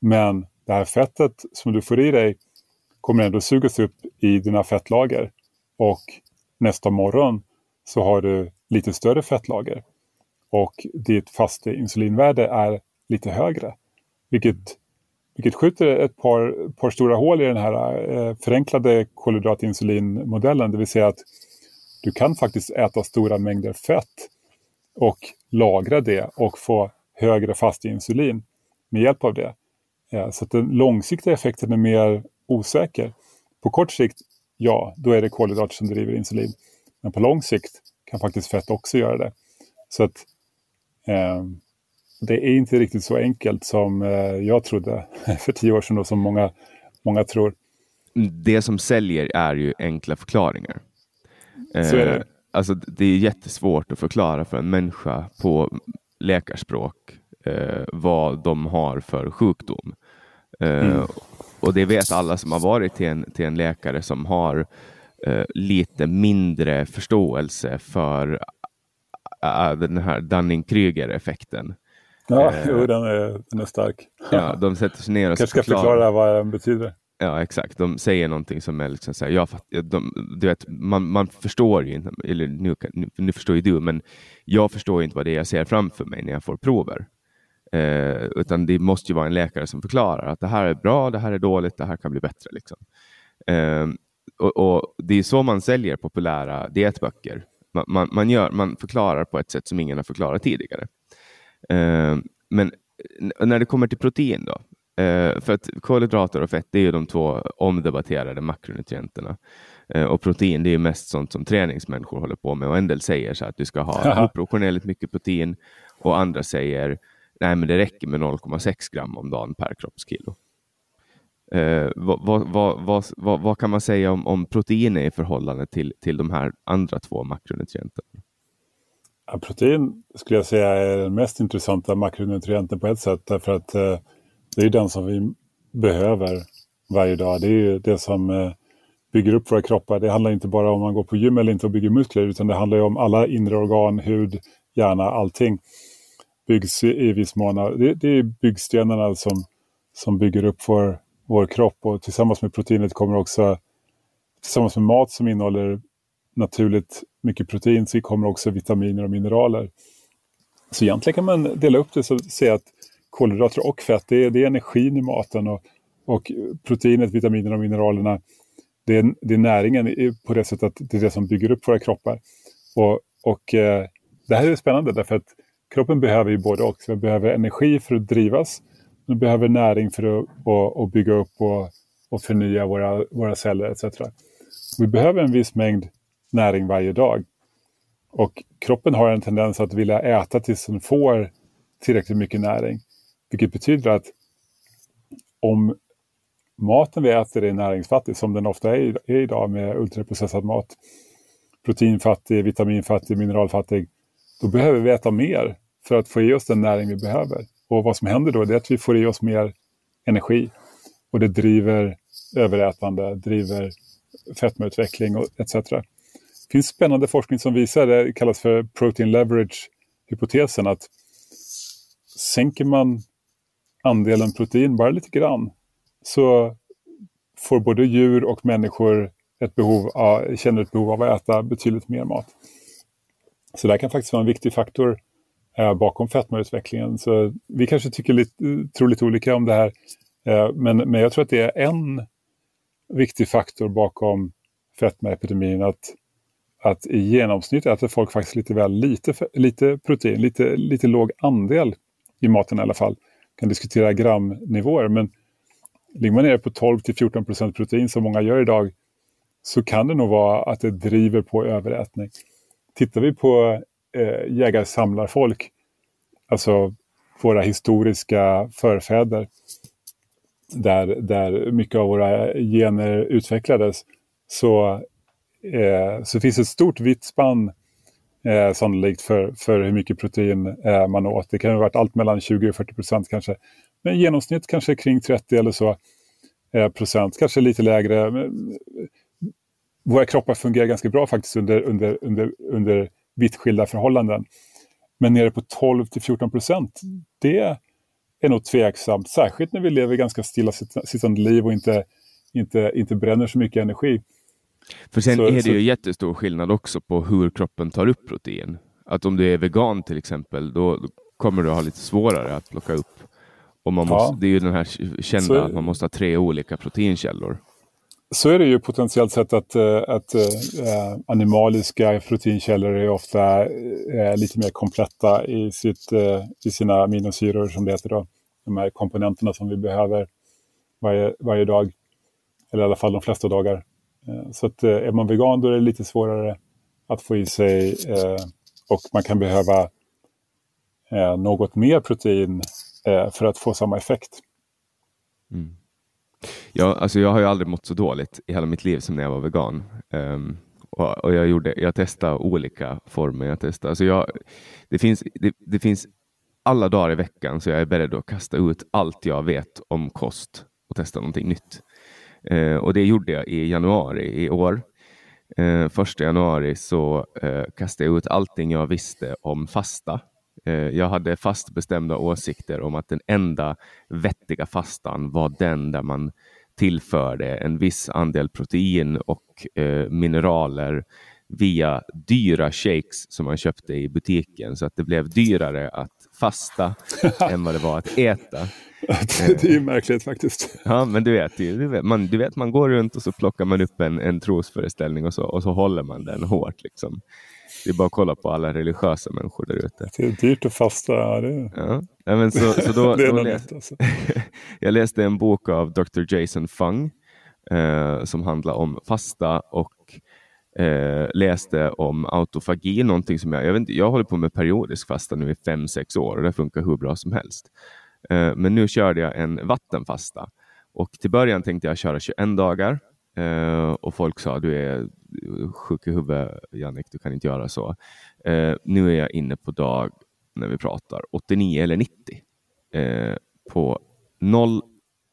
Men det här fettet som du får i dig kommer ändå sugas upp i dina fettlager. Och nästa morgon så har du lite större fettlager. Och ditt fasta insulinvärde är lite högre. Vilket, vilket skjuter ett par, par stora hål i den här eh, förenklade kolhydratinsulinmodellen. Det vill säga att du kan faktiskt äta stora mängder fett och lagra det och få högre fast insulin med hjälp av det. Eh, så att den långsiktiga effekten är mer osäker. På kort sikt, ja, då är det kolhydrater som driver insulin. Men på lång sikt kan faktiskt fett också göra det. Så att eh, det är inte riktigt så enkelt som eh, jag trodde för tio år sedan och som många, många tror. Det som säljer är ju enkla förklaringar. Så är det. Eh, alltså, det är jättesvårt att förklara för en människa på läkarspråk eh, vad de har för sjukdom. Eh, mm. Och det vet alla som har varit till en, till en läkare som har eh, lite mindre förståelse för uh, den här Dunning-Kruger-effekten. Ja, eh, jo, den, är, den är stark. Ja, de sätter sig ner och kanske ska förklara vad den betyder. Ja, exakt. De säger någonting som är liksom så här, jag fatt, de, du vet, man, man förstår ju inte, eller nu, nu, nu, förstår ju du, men jag förstår inte vad det är jag ser framför mig när jag får prover. Eh, utan det måste ju vara en läkare som förklarar att det här är bra, det här är dåligt, det här kan bli bättre. Liksom. Eh, och, och, Det är så man säljer populära dietböcker. Man, man, man, gör, man förklarar på ett sätt som ingen har förklarat tidigare. Eh, men när det kommer till protein då? Eh, för att kolhydrater och fett det är ju de två omdebatterade makronutrienterna. Eh, och protein det är mest sånt som träningsmänniskor håller på med. Och en del säger så att du ska ha oproportionerligt mycket protein och andra säger nej men det räcker med 0,6 gram om dagen per kroppskilo. Eh, vad, vad, vad, vad, kan man säga om, om proteiner i förhållande till, till de här andra två makronutrienterna? Ja, protein skulle jag säga är den mest intressanta makronutrienten på ett sätt därför att eh, det är den som vi behöver varje dag. Det är ju det som eh, bygger upp våra kroppar. Det handlar inte bara om man går på gym eller inte och bygger muskler utan det handlar om alla inre organ, hud, hjärna, allting byggs i viss mån. Det, det är byggstenarna som, som bygger upp vår, vår kropp och tillsammans med proteinet kommer också tillsammans med mat som innehåller naturligt mycket protein så kommer också vitaminer och mineraler. Så egentligen kan man dela upp det och säga att kolhydrater och fett, det är, det är energin i maten och, och proteinet, vitaminerna och mineralerna, det är, det är näringen på det sättet att det är det som bygger upp våra kroppar. Och, och eh, det här är spännande därför att kroppen behöver ju både och. Den behöver energi för att drivas. Den behöver näring för att och, och bygga upp och, och förnya våra, våra celler etc. Vi behöver en viss mängd näring varje dag. Och kroppen har en tendens att vilja äta tills den får tillräckligt mycket näring. Vilket betyder att om maten vi äter är näringsfattig, som den ofta är, idag med ultraprocessad mat, proteinfattig, vitaminfattig, mineralfattig, då behöver vi äta mer för att få i oss den näring vi behöver. Och vad som händer då är att vi får i oss mer energi. Och det driver överätande, driver fetmautveckling etc. Det finns spännande forskning som visar, det kallas för protein leverage-hypotesen, att sänker man andelen protein bara lite grann så får både djur och människor ett behov av, känner ett behov av att äta betydligt mer mat. Så det kan faktiskt vara en viktig faktor eh, bakom fetmautvecklingen. Så vi kanske tycker lite, tror lite olika om det här. Eh, men, men jag tror att det är en viktig faktor bakom fetmaepidemin. Att, att i genomsnitt äter folk faktiskt lite väl lite, lite protein, lite, lite låg andel i maten i alla fall. kan diskutera gramnivåer, men ligger man nere på 12 till 14 procent protein som många gör idag så kan det nog vara att det driver på överätning. Tittar vi på eh, jägar-samlarfolk, alltså våra historiska förfäder, där, där mycket av våra gener utvecklades, så, eh, så finns ett stort vitt spann eh, sannolikt för, för hur mycket protein eh, man åt. Det kan ha varit allt mellan 20 och 40 procent kanske. Men i genomsnitt kanske kring 30 eller så eh, procent, kanske lite lägre. Men, eh, våra kroppar fungerar ganska bra faktiskt under, under, under, under vitt skilda förhållanden. Men nere på 12 till 14 procent, det är nog tveksamt. Särskilt när vi lever ganska stillasittande liv och inte, inte, inte bränner så mycket energi. För sen så, är det så... ju jättestor skillnad också på hur kroppen tar upp protein. Att om du är vegan till exempel, då kommer du ha lite svårare att plocka upp. Och man måste, ja. Det är ju den här kända så... att man måste ha tre olika proteinkällor. Så är det ju potentiellt sett att, eh, att äh, animaliska proteinkällor är ofta äh, lite mer kompletta i, sitt, äh, i sina aminosyror som det heter då. De här komponenterna som vi behöver varje, varje dag. Eller i alla fall de flesta dagar. Eh, så att eh, är man vegan då är det lite svårare att få i sig eh, och man kan behöva något mer protein för att få samma effekt. Mm. Ja, alltså jag har ju aldrig mått så dåligt i hela mitt liv som när jag var vegan. Um, och, och, jag, gjorde, jag testade olika former. Jag testade, alltså jag, det, finns, det, det finns alla dagar i veckan så jag är beredd att kasta ut allt jag vet om kost och testa någonting nytt. Eh, och det gjorde jag i januari i år. Eh, första januari så eh, kastade jag ut allting jag visste om fasta Eh, jag hade fast bestämda åsikter om att den enda vettiga fastan var den där man tillförde en viss andel protein och eh, mineraler via dyra shakes som man köpte i butiken så att det blev dyrare att fasta än vad det var att äta. det är ju märkligt faktiskt. Ja, men du vet, du vet, man, du vet, man går runt och så plockar man upp en, en trosföreställning och så, och så håller man den hårt. Liksom. Det är bara att kolla på alla religiösa människor där ute. Det är dyrt att fasta. Ja, det... Ja. Ja, men så, så då, det är då läs... alltså. Jag läste en bok av Dr. Jason Fung eh, som handlar om fasta och eh, läste om autofagi, någonting som jag, jag, vet inte, jag håller på med periodisk fasta nu i fem sex år och det funkar hur bra som helst. Eh, men nu körde jag en vattenfasta och till början tänkte jag köra 21 dagar eh, och folk sa du är eh, sjuk i huvudet Jannik, du kan inte göra så. Eh, nu är jag inne på dag, när vi pratar, 89 eller 90 eh, på noll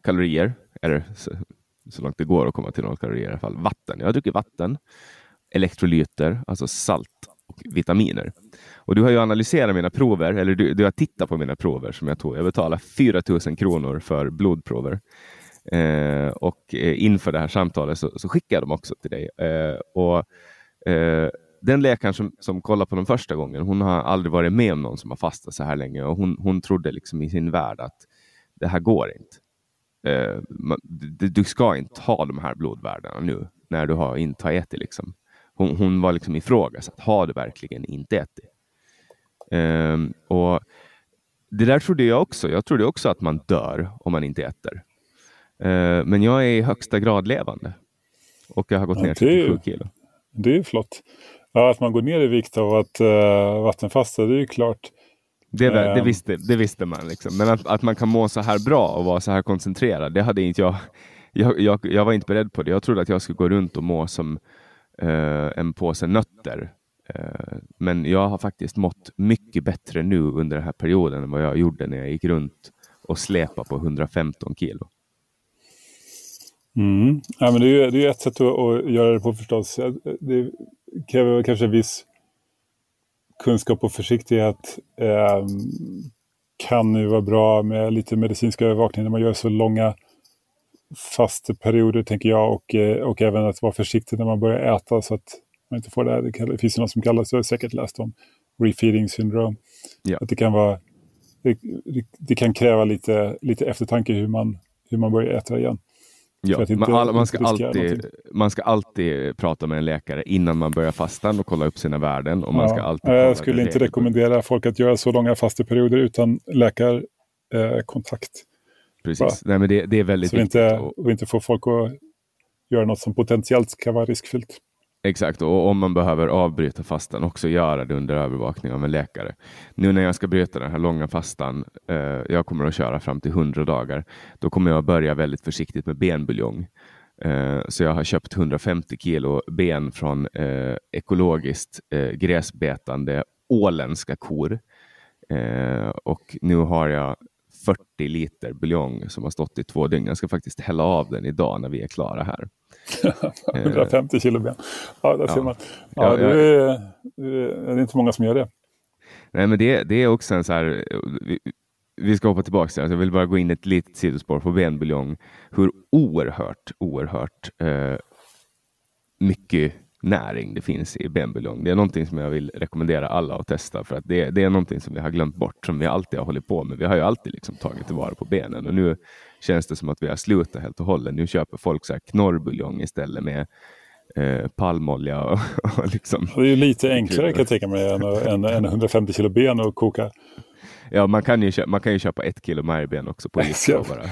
kalorier, eller så, så, långt det går att komma till noll kalorier i alla fall. Vatten, jag har druckit vatten, elektrolyter, alltså salt och vitaminer. Och du har ju analyserat mina prover, eller du, du har tittat på mina prover som jag tog. Jag betalade 4 000 kronor för blodprover. Eh, och eh, inför det här samtalet så, så skickade jag dem också till dig. Eh, och eh, den läkaren som, som kollade på dem första gången, hon har aldrig varit med om någon som har fastat så här länge och hon, hon trodde liksom i sin värld att det här går inte. Eh, du, du, ska inte ha de här blodvärdena nu när du har inte ätit. Liksom hon, hon var liksom ifrågasatt. Har du verkligen inte ätit? Um, och det där trodde jag också. Jag trodde också att man dör om man inte äter. Uh, men jag är i högsta grad levande. Och jag har gått ja, ner 37 kilo. Det är flott. Ja, att man går ner i vikt av att uh, vattenfasta, det är ju klart. Det, det, ehm. visste, det visste man. Liksom. Men att, att man kan må så här bra och vara så här koncentrerad, det hade inte jag. Jag, jag, jag var inte beredd på det. Jag trodde att jag skulle gå runt och må som Eh, en påse nötter Eh, men jag har faktiskt mått mycket bättre nu under den här perioden än vad jag gjorde när jag gick runt och släpade på 115 kilo. Mm. Ja, men det, är, det är ett sätt att, att göra det på förstås. Det kräver kanske viss kunskap och försiktighet. Eh, kan ju vara bra med lite medicinsk övervakning när man gör så långa fasta perioder tänker jag och, eh, och även att vara försiktig när man börjar äta så att man inte får det här. Det finns något som kallas, du har säkert läst om, refeeding syndrome. Ja. Att det kan vara det, det, kan kräva lite, lite eftertanke hur man, hur man börjar äta igen. Ja, man, all, man, ska alltid, man ska alltid prata med en läkare innan man börjar fastan och kolla upp sina värden. Och man ja, ska alltid jag skulle inte rekommendera folk att göra så långa fasteperioder utan läkarkontakt. Eh, Precis, Nej, men det, det, är väldigt så viktigt. Inte, och inte få folk att göra något som potentiellt kan vara riskfyllt. Exakt, och om man behöver avbryta fastan också göra det under övervakning av en läkare. Nu när jag ska bryta den här långa fastan, eh, jag kommer att köra fram till 100 dagar, då kommer jag börja väldigt försiktigt med benbuljong. Eh, så jag har köpt 150 kilo ben från eh, ekologiskt eh, gräsbetande åländska kor. Eh, och nu har jag 40 liter buljong som har stått i två dygn. Jag ska faktiskt hälla av den idag när vi är klara här. 150 kilo ben. Ja, där ser man. Ja, det, är, det är inte många som gör det. Nej, men det, det är också en så här... Vi, vi ska hoppa tillbaka till Jag vill bara gå in ett litet sidospår på benbuljong. Hur oerhört, oerhört eh, mycket näring det finns i benbuljong. Det är någonting som jag vill rekommendera alla att testa för att det, det är någonting som vi har glömt bort som vi alltid har hållit på med. Vi har ju alltid liksom tagit tillvara på benen och nu känns det som att vi har slutat helt och hållet. Nu köper folk så här knorrbuljong istället med eh, palmolja. Och, och liksom. Det är ju lite enklare kan jag tänka mig än, än, än 150 kilo ben och koka. Ja, man kan ju, köpa, man kan ju köpa ett kilo märgben också på Ica bara.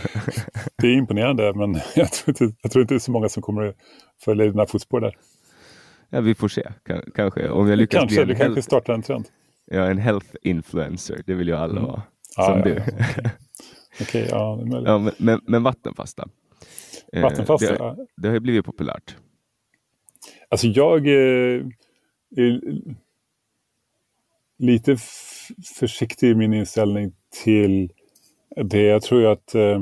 det är imponerande, men jag tror, inte, jag tror inte det är så många som kommer att följa dina fotspår där. Ja, vi får se. kanske. Om jag lyckas kanske, bli en du kanske startar en trend. Ja, en health influencer. Det vill ju alla mm. vara. Som ja, du. Ja, Okej, okay, ja, det är ja, men, men, men vattenfasta. Eh, vattenfasta, eh, det, har, det har blivit populärt. Alltså jag eh, är lite försiktig i min inställning till det. Jag tror att eh,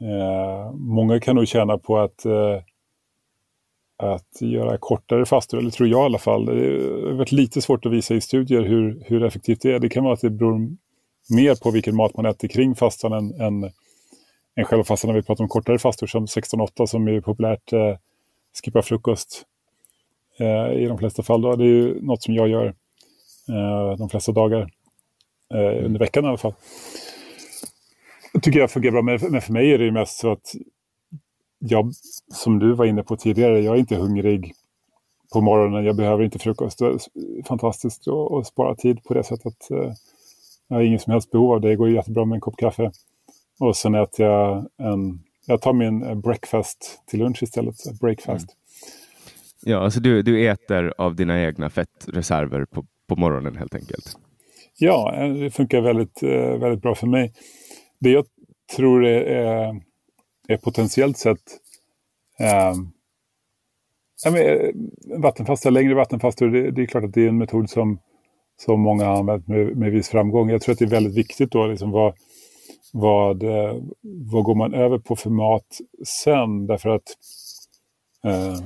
eh, många kan nog tjäna på att eh, att göra kortare fastor, eller tror jag i alla fall. Det har varit lite svårt att visa i studier hur, hur effektivt det är. Det kan vara att det beror mer på vilken mat man äter kring fastan än, än, än själva fastan. När vi pratar om kortare fastor som 16-8 som är populärt, eh, skippa frukost eh, i de flesta fall. Då. Det är ju något som jag gör eh, de flesta dagar, eh, under veckan i alla fall. Tycker jag fungerar bra, men för mig är det mest så att jag, som du var inne på tidigare, jag är inte hungrig på morgonen. Jag behöver inte frukost. Det är fantastiskt att, spara tid på det sättet. Eh, jag har ingen som helst behov av det. Det går jättebra med en kopp kaffe. Och sen äter jag en... Jag tar min eh, breakfast till lunch istället. Breakfast. Mm. Ja, alltså du, du äter av dina egna fettreserver på, på morgonen helt enkelt? Ja, eh, det funkar väldigt, väldigt bra för mig. Det jag tror är, är potentiellt sett ehm, eh, vattenfasta, längre vattenfastor, det, det, är klart att det är en metod som, som många har använt med, med viss framgång. Jag tror att det är väldigt viktigt då, liksom vad, vad, eh, vad går man över på för mat sen? Därför att eh,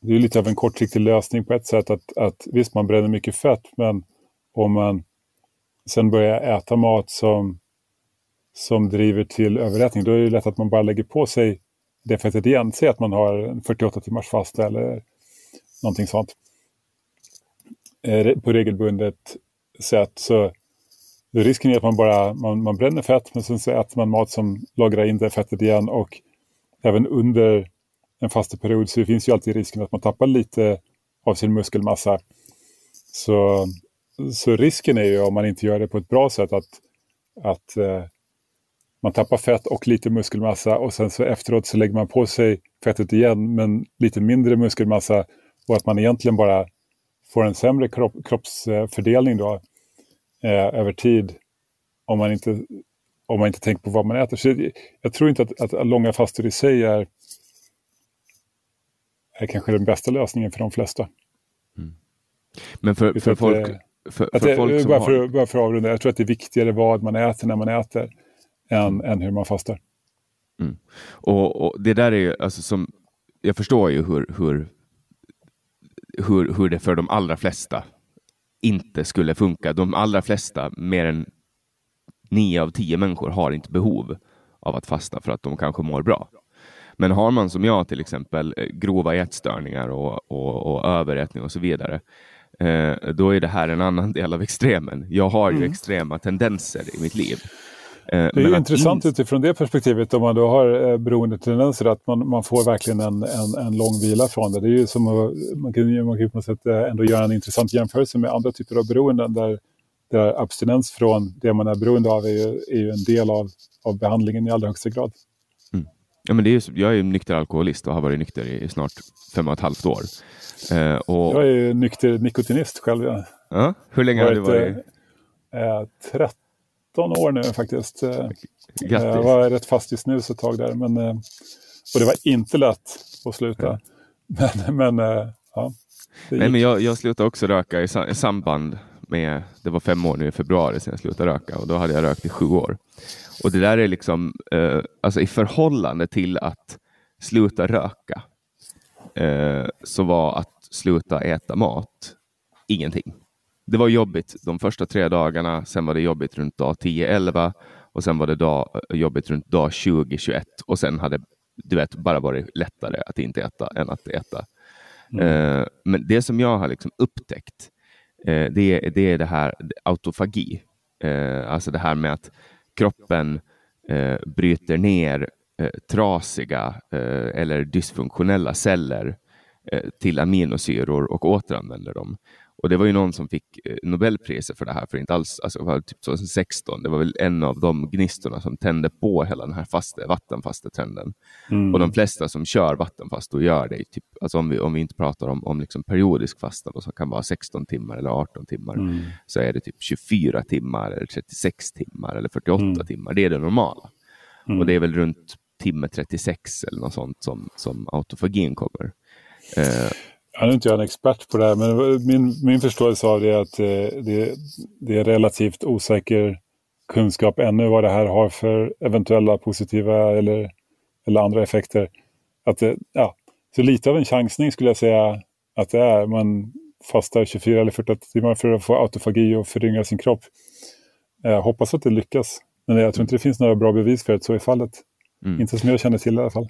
det är lite av en kortsiktig lösning på ett sätt. Att, att Visst, man bränner mycket fett, men om man sen börjar äta mat som som driver till överrättning, då är det lätt att man bara lägger på sig det fettet igen. Säg att man har 48 timmars fasta eller någonting sånt. Eh, på regelbundet sätt så risken är att man bara man, man bränner fett men sen så äter man mat som lagrar in det fettet igen och även under en fasteperiod så det finns ju alltid risken att man tappar lite av sin muskelmassa. Så, så risken är ju om man inte gör det på ett bra sätt att, att eh, man tappar fett och lite muskelmassa och sen så efteråt så lägger man på sig fettet igen men lite mindre muskelmassa och att man egentligen bara får en sämre kropp, kroppsfördelning då eh, över tid om man, inte, om man inte tänker på vad man äter. Så jag tror inte att, att långa fastor i sig är, är kanske den bästa lösningen för de flesta. Mm. Men för, för folk... För, för det, folk bara, för, bara för att avrunda, jag tror att det är viktigare vad man äter när man äter än, än hur man fastar. Mm. Och, och, det där är ju, alltså som, jag förstår ju hur, hur, hur, hur det för de allra flesta inte skulle funka. De allra flesta, mer än nio av tio människor, har inte behov av att fasta för att de kanske mår bra. Men har man som jag till exempel eh, grova ätstörningar och, och, och överätning och så vidare, eh, då är det här en annan del av extremen. Jag har ju Mm. extrema tendenser i mitt liv. Eh, Det är ju intressant in- utifrån det perspektivet om man då har eh, beroendetendenser att man, man får verkligen en, en, en lång vila från det. Det är ju som att, man kan man kan på något sätt eh, ändå göra en intressant jämförelse med andra typer av beroenden där, där abstinens från det man är beroende av är ju, är ju en del av, av behandlingen i allra högsta grad. Ja, men det är ju, jag är nykter alkoholist och har varit nykter i snart fem och ett halvt år. Eh, och, Jag är ju nykter nikotinist själv. Jag ja, hur länge har du varit? eh, eh, 13 år nu faktiskt. Eh, Grattis! Jag var rätt fast i snus ett tag där. Men, eh, och det var inte lätt att sluta. Men, men eh, ja. Nej, men jag, jag slutade också röka i samband med, det var fem år nu i februari sedan jag slutade röka och då hade jag rökt i sju år. Och det där är liksom, eh, alltså i förhållande till att sluta röka, eh, så var att sluta äta mat ingenting. Det var jobbigt de första tre dagarna, sen var det jobbigt runt dag 10-11 och sen var det dag, jobbigt runt dag 20-21 och sen hade du vet, bara varit lättare att inte äta än att äta. Eh, men det som jag har liksom upptäckt, eh, det, är, det är det här autofagi. Eh, alltså det här med att kroppen eh, bryter ner eh, trasiga eh, eller dysfunktionella celler eh, till aminosyror och återanvänder dem. Och det var ju någon som fick eh, Nobelpriset för det här för inte alls, alltså var typ 2016. Det var väl en av de gnistorna som tände på hela den här faste, vattenfastetrenden. Mm. Och de flesta som kör vattenfasta och gör det, typ, alltså om, vi, om vi inte pratar om, om liksom periodisk fasta då, som kan vara 16 timmar eller 18 timmar, Mm. så är det typ 24 timmar, eller 36 timmar eller 48 Mm. timmar. Det är det normala. Mm. Och det är väl runt timme 36 eller något sånt som, som autofagin kommer. Eh, Jag är inte jag en expert på det här, men min, min förståelse av det är att eh, det, det är relativt osäker kunskap ännu vad det här har för eventuella positiva eller, eller andra effekter. Att det, ja, så lite av en chansning skulle jag säga att det är. Man fastar 24 eller 48 timmar för att få autofagi och föryngra sin kropp. Jag hoppas att det lyckas, men jag tror inte det finns några bra bevis för att så är fallet. Mm. Inte som jag känner till i alla fall.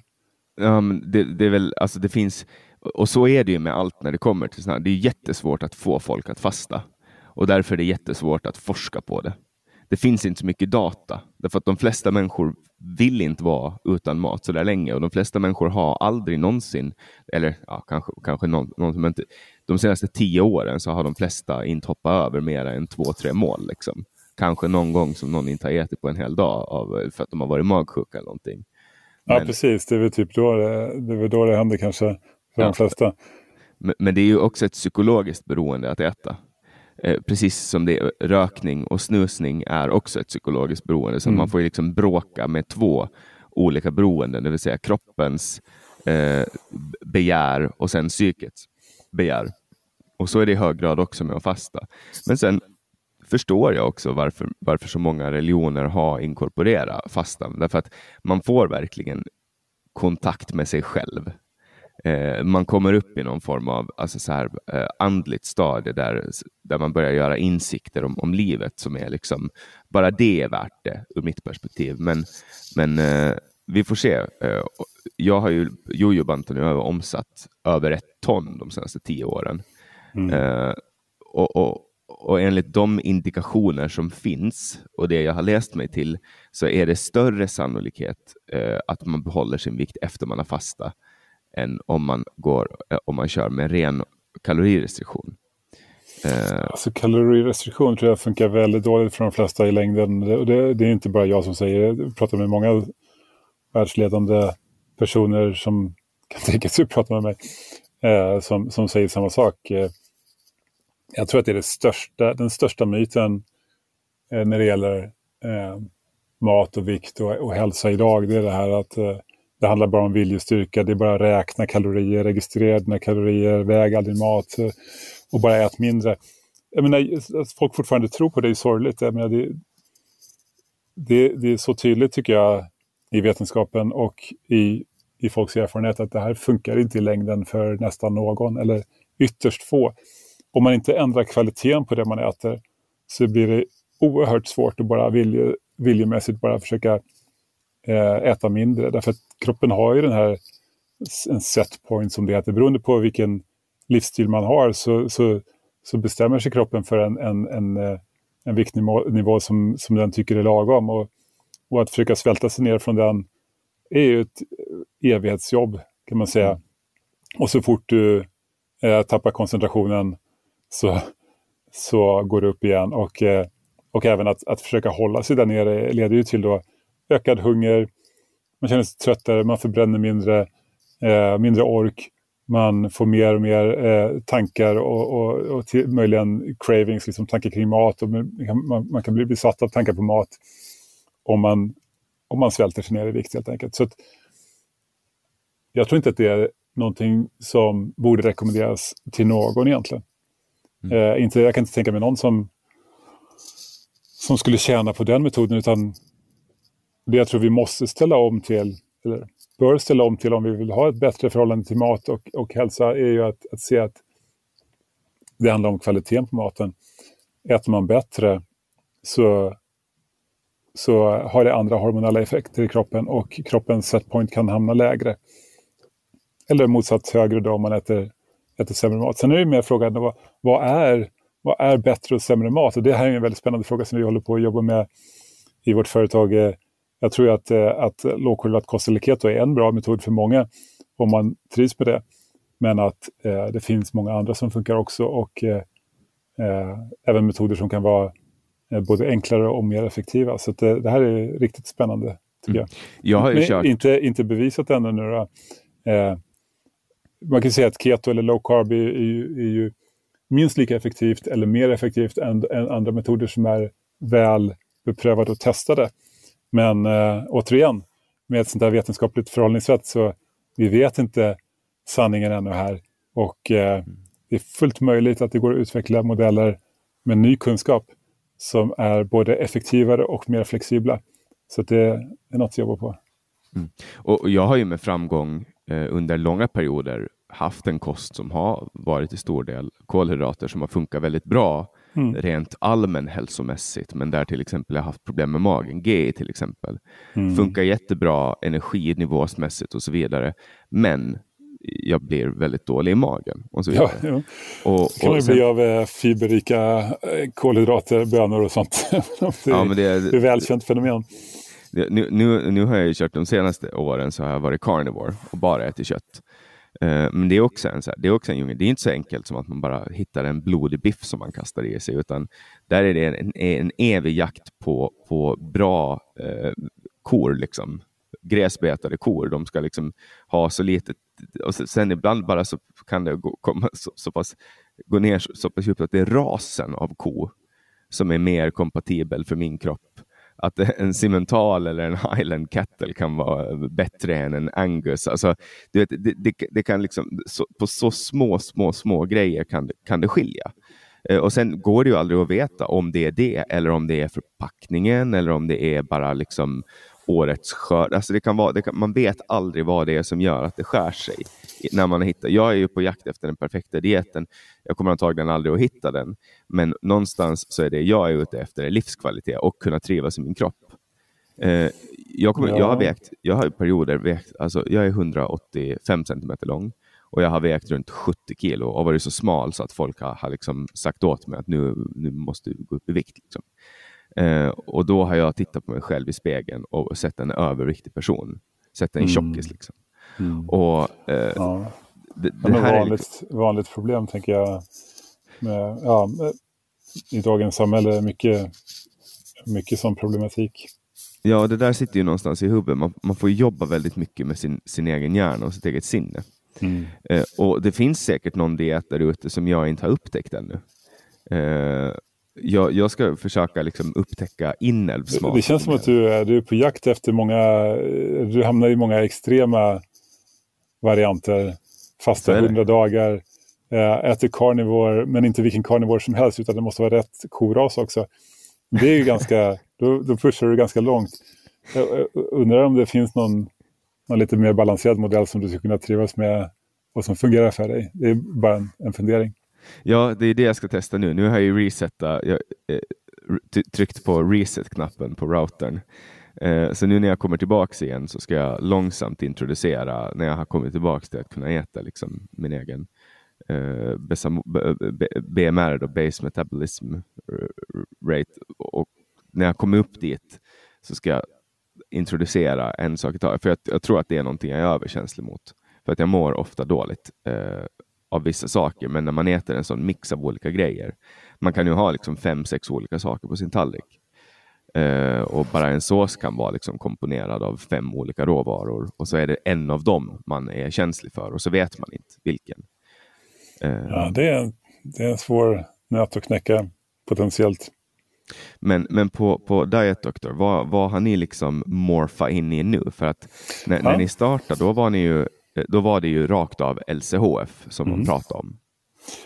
Ja, men det, det är väl, alltså det finns, och så är det ju med allt när det kommer till sådana här. Det är jättesvårt att få folk att fasta och därför är det jättesvårt att forska på det. Det finns inte så mycket data därför att de flesta människor vill inte vara utan mat så där länge och de flesta människor har aldrig någonsin, eller ja, kanske, kanske någon, någon inte, de senaste tio åren så har de flesta inte hoppat över mer än två, tre mål. Liksom. Kanske någon gång som någon inte har ätit på en hel dag av, för att de har varit magsjuka eller någonting. Ja, Men- precis. Det är väl typ då det, det, är då det händer kanske för Ja. de flesta. Men, men det är ju också ett psykologiskt beroende att äta. Eh, precis som det, rökning och snusning är också ett psykologiskt beroende. Så Mm. man får liksom bråka med två olika beroenden, det vill säga kroppens eh, begär och sen psykets begär. Och så är det i hög grad också med att fasta. Men sen förstår jag också varför, varför så många religioner har inkorporerat fastan. Därför att man får verkligen kontakt med sig själv. Eh, man kommer upp i någon form av alltså så här, eh, andligt stadie där, där man börjar göra insikter om, om livet som är liksom, bara det är värt det ur mitt perspektiv. Men, men eh, vi får se. Eh, jag har ju, jojobanten nu har omsatt över ett ton de senaste tio åren. Eh, och, och, och enligt de indikationer som finns och det jag har läst mig till så är det större sannolikhet eh, att man behåller sin vikt efter man har fasta än om man, går, eh, om man kör med ren kalorirestriktion. Eh. Alltså kalorirestriktion tror jag funkar väldigt dåligt för de flesta i längden. Det, det, det är inte bara jag som säger det. Jag pratar med många världsledande personer som kan tänka sig att prata med mig. Eh, som, som säger samma sak. Eh, jag tror att det är det största, den största myten eh, när det gäller eh, mat och vikt och, och hälsa idag. Det är det här att eh, det handlar bara om viljestyrka. Det är bara att räkna kalorier, registrera dina kalorier, väg all din mat eh, och bara ät mindre. Jag menar, att folk fortfarande tror på det är sorgligt. Jag menar, det, det, det är så tydligt tycker jag i vetenskapen och i, i folks erfarenhet att det här funkar inte i längden för nästan någon eller ytterst få. Om man inte ändrar kvaliteten på det man äter så blir det oerhört svårt att bara vilje, viljemässigt bara försöka eh, äta mindre. Därför att kroppen har ju den här en set point som det heter. Beroende på vilken livsstil man har så, så, så bestämmer sig kroppen för en, en, en, eh, en viktnivå som, som den tycker är lagom. Och, och att försöka svälta sig ner från den är ju ett evighetsjobb kan man säga. Och så fort du eh, tappar koncentrationen så, så går det upp igen. Och, eh, och även att, att försöka hålla sig där nere leder ju till då ökad hunger, man känner sig tröttare, man förbränner mindre, eh, mindre ork, man får mer och mer eh, tankar och, och, och till, möjligen cravings, liksom tankar kring mat. Och man, man, kan bli besatt av tankar på mat om man, om man svälter sig ner i vikt helt enkelt. Så att, jag tror inte att det är någonting som borde rekommenderas till någon egentligen. Mm. Eh, inte, jag kan inte tänka mig någon som, som skulle tjäna på den metoden utan det jag tror vi måste ställa om till, eller bör ställa om till om vi vill ha ett bättre förhållande till mat och, och hälsa är ju att, att se att det handlar om kvaliteten på maten. Äter man bättre så, så har det andra hormonella effekter i kroppen och kroppens setpoint kan hamna lägre. Eller motsatt högre då om man äter, äter sämre mat. Sen är det mer frågan vad, vad, är, vad är bättre och sämre mat? Och det här är en väldigt spännande fråga som vi håller på att jobba med i vårt företag eh, jag tror att, eh, att lågkolhydrat kost eller keto är en bra metod för många om man trivs med det. Men att eh, det finns många andra som funkar också och eh, eh även metoder som kan vara både enklare och mer effektiva. Så det, det, här är riktigt spännande tycker jag. Mm. jag har kört... inte, inte bevisat ännu. Eh, man kan säga att keto eller low carb är, är, är ju minst lika effektivt eller mer effektivt än, än andra metoder som är väl beprövade och testade. Men eh, återigen, med ett sånt här vetenskapligt förhållningssätt så vi vet inte sanningen ännu här. Och eh, det är fullt möjligt att det går att utveckla modeller med ny kunskap som är både effektivare och mer flexibla. Så det är något att jobba på. Mm. Och Jag har ju med framgång under långa perioder haft en kost som har varit i stor del kolhydrater som har funkat väldigt bra mm. rent allmän hälsomässigt, men där till exempel jag haft problem med magen, GI till exempel, mm. funkar jättebra energinivåsmässigt och så vidare. Men jag blir väldigt dålig i magen och så vidare. Ja, ja. Och, kan man sen, bli av eh, fiberrika eh, kolhydrater, bönor och sånt. det, ja, men det, är, det är välkänt fenomen. Nu, nu, nu har jag kört de senaste åren så har jag varit carnivore och bara ätit kött. Eh, men det är, också en, det är också en djungel. Det är inte så enkelt som att man bara hittar en blodig biff som man kastar i sig, utan där är det en, en evig jakt på, på bra eh, kor, liksom. gräsbetade kor. De ska liksom ha så lite, och sen ibland bara så kan det gå, komma så, så pass, gå ner så, så pass djupt att det är rasen av ko som är mer kompatibel för min kropp att en cimental eller en highland kettle kan vara bättre än en angus. Alltså, du vet, det, det, det kan liksom, så, på så små, små, små grejer kan, kan det skilja. Eh, och sen går det ju aldrig att veta om det är det eller om det är förpackningen eller om det är bara liksom årets skörd. Alltså det kan vara, det kan, man vet aldrig vad det är som gör att det skär sig. När man hittar. Jag är ju på jakt efter den perfekta dieten. Jag kommer antagligen aldrig att hitta den. Men någonstans så är det jag är ute efter är livskvalitet och kunna trivas i min kropp. Eh, jag, kommer, ja. jag har vägt, jag har perioder vägt, alltså jag är 185 centimeter lång och jag har vägt runt 70 kilo och varit så smal så att folk har, har liksom sagt åt mig att nu, nu måste du gå upp i vikt. Liksom. Eh, och då har jag tittat på mig själv i spegeln och sett en överviktig person. Sett en mm. tjockis. Liksom. Mm. Och, eh, ja. det, det här vanligt, är liksom... vanligt problem tänker jag. Med, ja, I dagens samhälle, mycket, mycket sån problematik. Ja, det där sitter ju någonstans i huvudet. Man, man får jobba väldigt mycket med sin, sin egen hjärna och sitt eget sinne. Mm. Eh, och det finns säkert någon diet där ute som jag inte har upptäckt ännu. Eh, jag, jag, ska försöka liksom upptäcka inälvsmat. Det känns som att du är, du är på jakt efter många, du hamnar i många extrema varianter. Fasta hundra dagar, eh, äter carnivore, men inte vilken carnivore som helst, utan det måste vara rätt koras också. Det är ju ganska, då, då pushar du ganska långt. Jag undrar om det finns någon, någon lite mer balanserad modell som du skulle kunna trivas med och som fungerar för dig. Det är bara en, en fundering. Ja, det är det jag ska testa nu. Nu har jag ju resetat, jag, eh, tryckt på reset-knappen på routern. Eh, så nu när jag kommer tillbaks igen så ska jag långsamt introducera, när jag har kommit tillbaks till att kunna äta liksom, min egen eh, BMR, då, base metabolism rate. Och när jag kommer upp dit så ska jag introducera en sak i taget. För jag, jag, tror att det är någonting jag är överkänslig mot. För att jag mår ofta dåligt eh, av vissa saker, men när man äter en sån mix av olika grejer. Man kan ju ha liksom fem, sex olika saker på sin tallrik. Uh, och bara en sås kan vara liksom komponerad av fem olika råvaror och så är det en av dem man är känslig för och så vet man inte vilken. Uh, ja, det är, det är en svår nöt att knäcka potentiellt. Men, men på, på Diet Doctor, vad, vad har ni liksom morfa in i nu? För att när, ja. när ni startade, då var ni ju Eh, då var det ju rakt av LCHF som mm. man pratade om.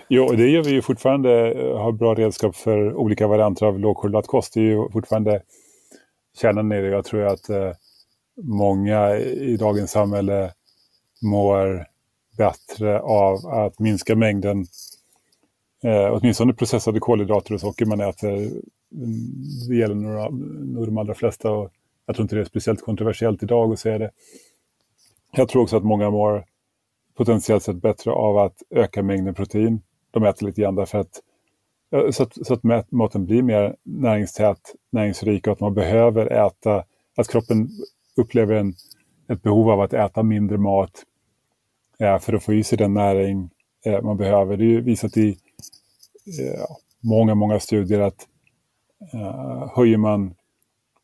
Jo, och det gör vi ju fortfarande, eh, har bra redskap för olika varianter av lågkorrelat kost. Det är ju fortfarande kärnan i det. Jag tror att eh, många i dagens samhälle mår bättre av att minska mängden eh, åtminstone processade kolhydrater och socker man äter. Mm, det gäller nog de allra flesta och jag tror inte det är speciellt kontroversiellt idag att säga det. Jag tror också att många mår potentiellt sett bättre av att öka mängden protein. De äter lite grann därför att eh, så att, så att maten blir mer näringstät, näringsrik och att man behöver äta, att kroppen upplever en, ett behov av att äta mindre mat eh, för att få i sig den näring eh, man behöver. Det är ju visat i eh, många, många studier att eh, höjer man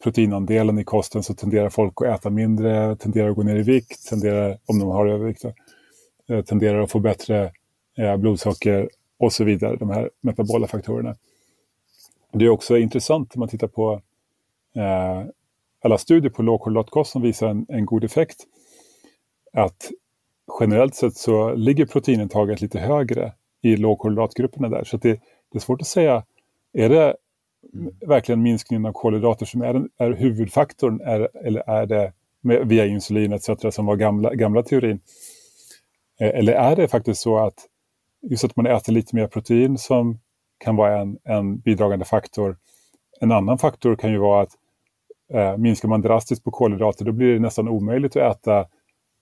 proteinandelen i kosten så tenderar folk att äta mindre, tenderar att gå ner i vikt, tenderar, om de har övervikt, eh, tenderar att få bättre eh, blodsocker och så vidare, de här metabola faktorerna. Det är också intressant om man tittar på eh, alla studier på lågkolhydratkost som visar en, en, god effekt. Att generellt sett så ligger proteinintaget lite högre i lågkolhydratgrupperna där. Så det, det, är svårt att säga, är det Mm. verkligen minskningen av kolhydrater som är, är huvudfaktorn är, eller är det med, via insulin etc. som var gamla, gamla teorin? Eh, eller är det faktiskt så att just att man äter lite mer protein som kan vara en, en bidragande faktor. En annan faktor kan ju vara att eh, minskar man drastiskt på kolhydrater då blir det nästan omöjligt att äta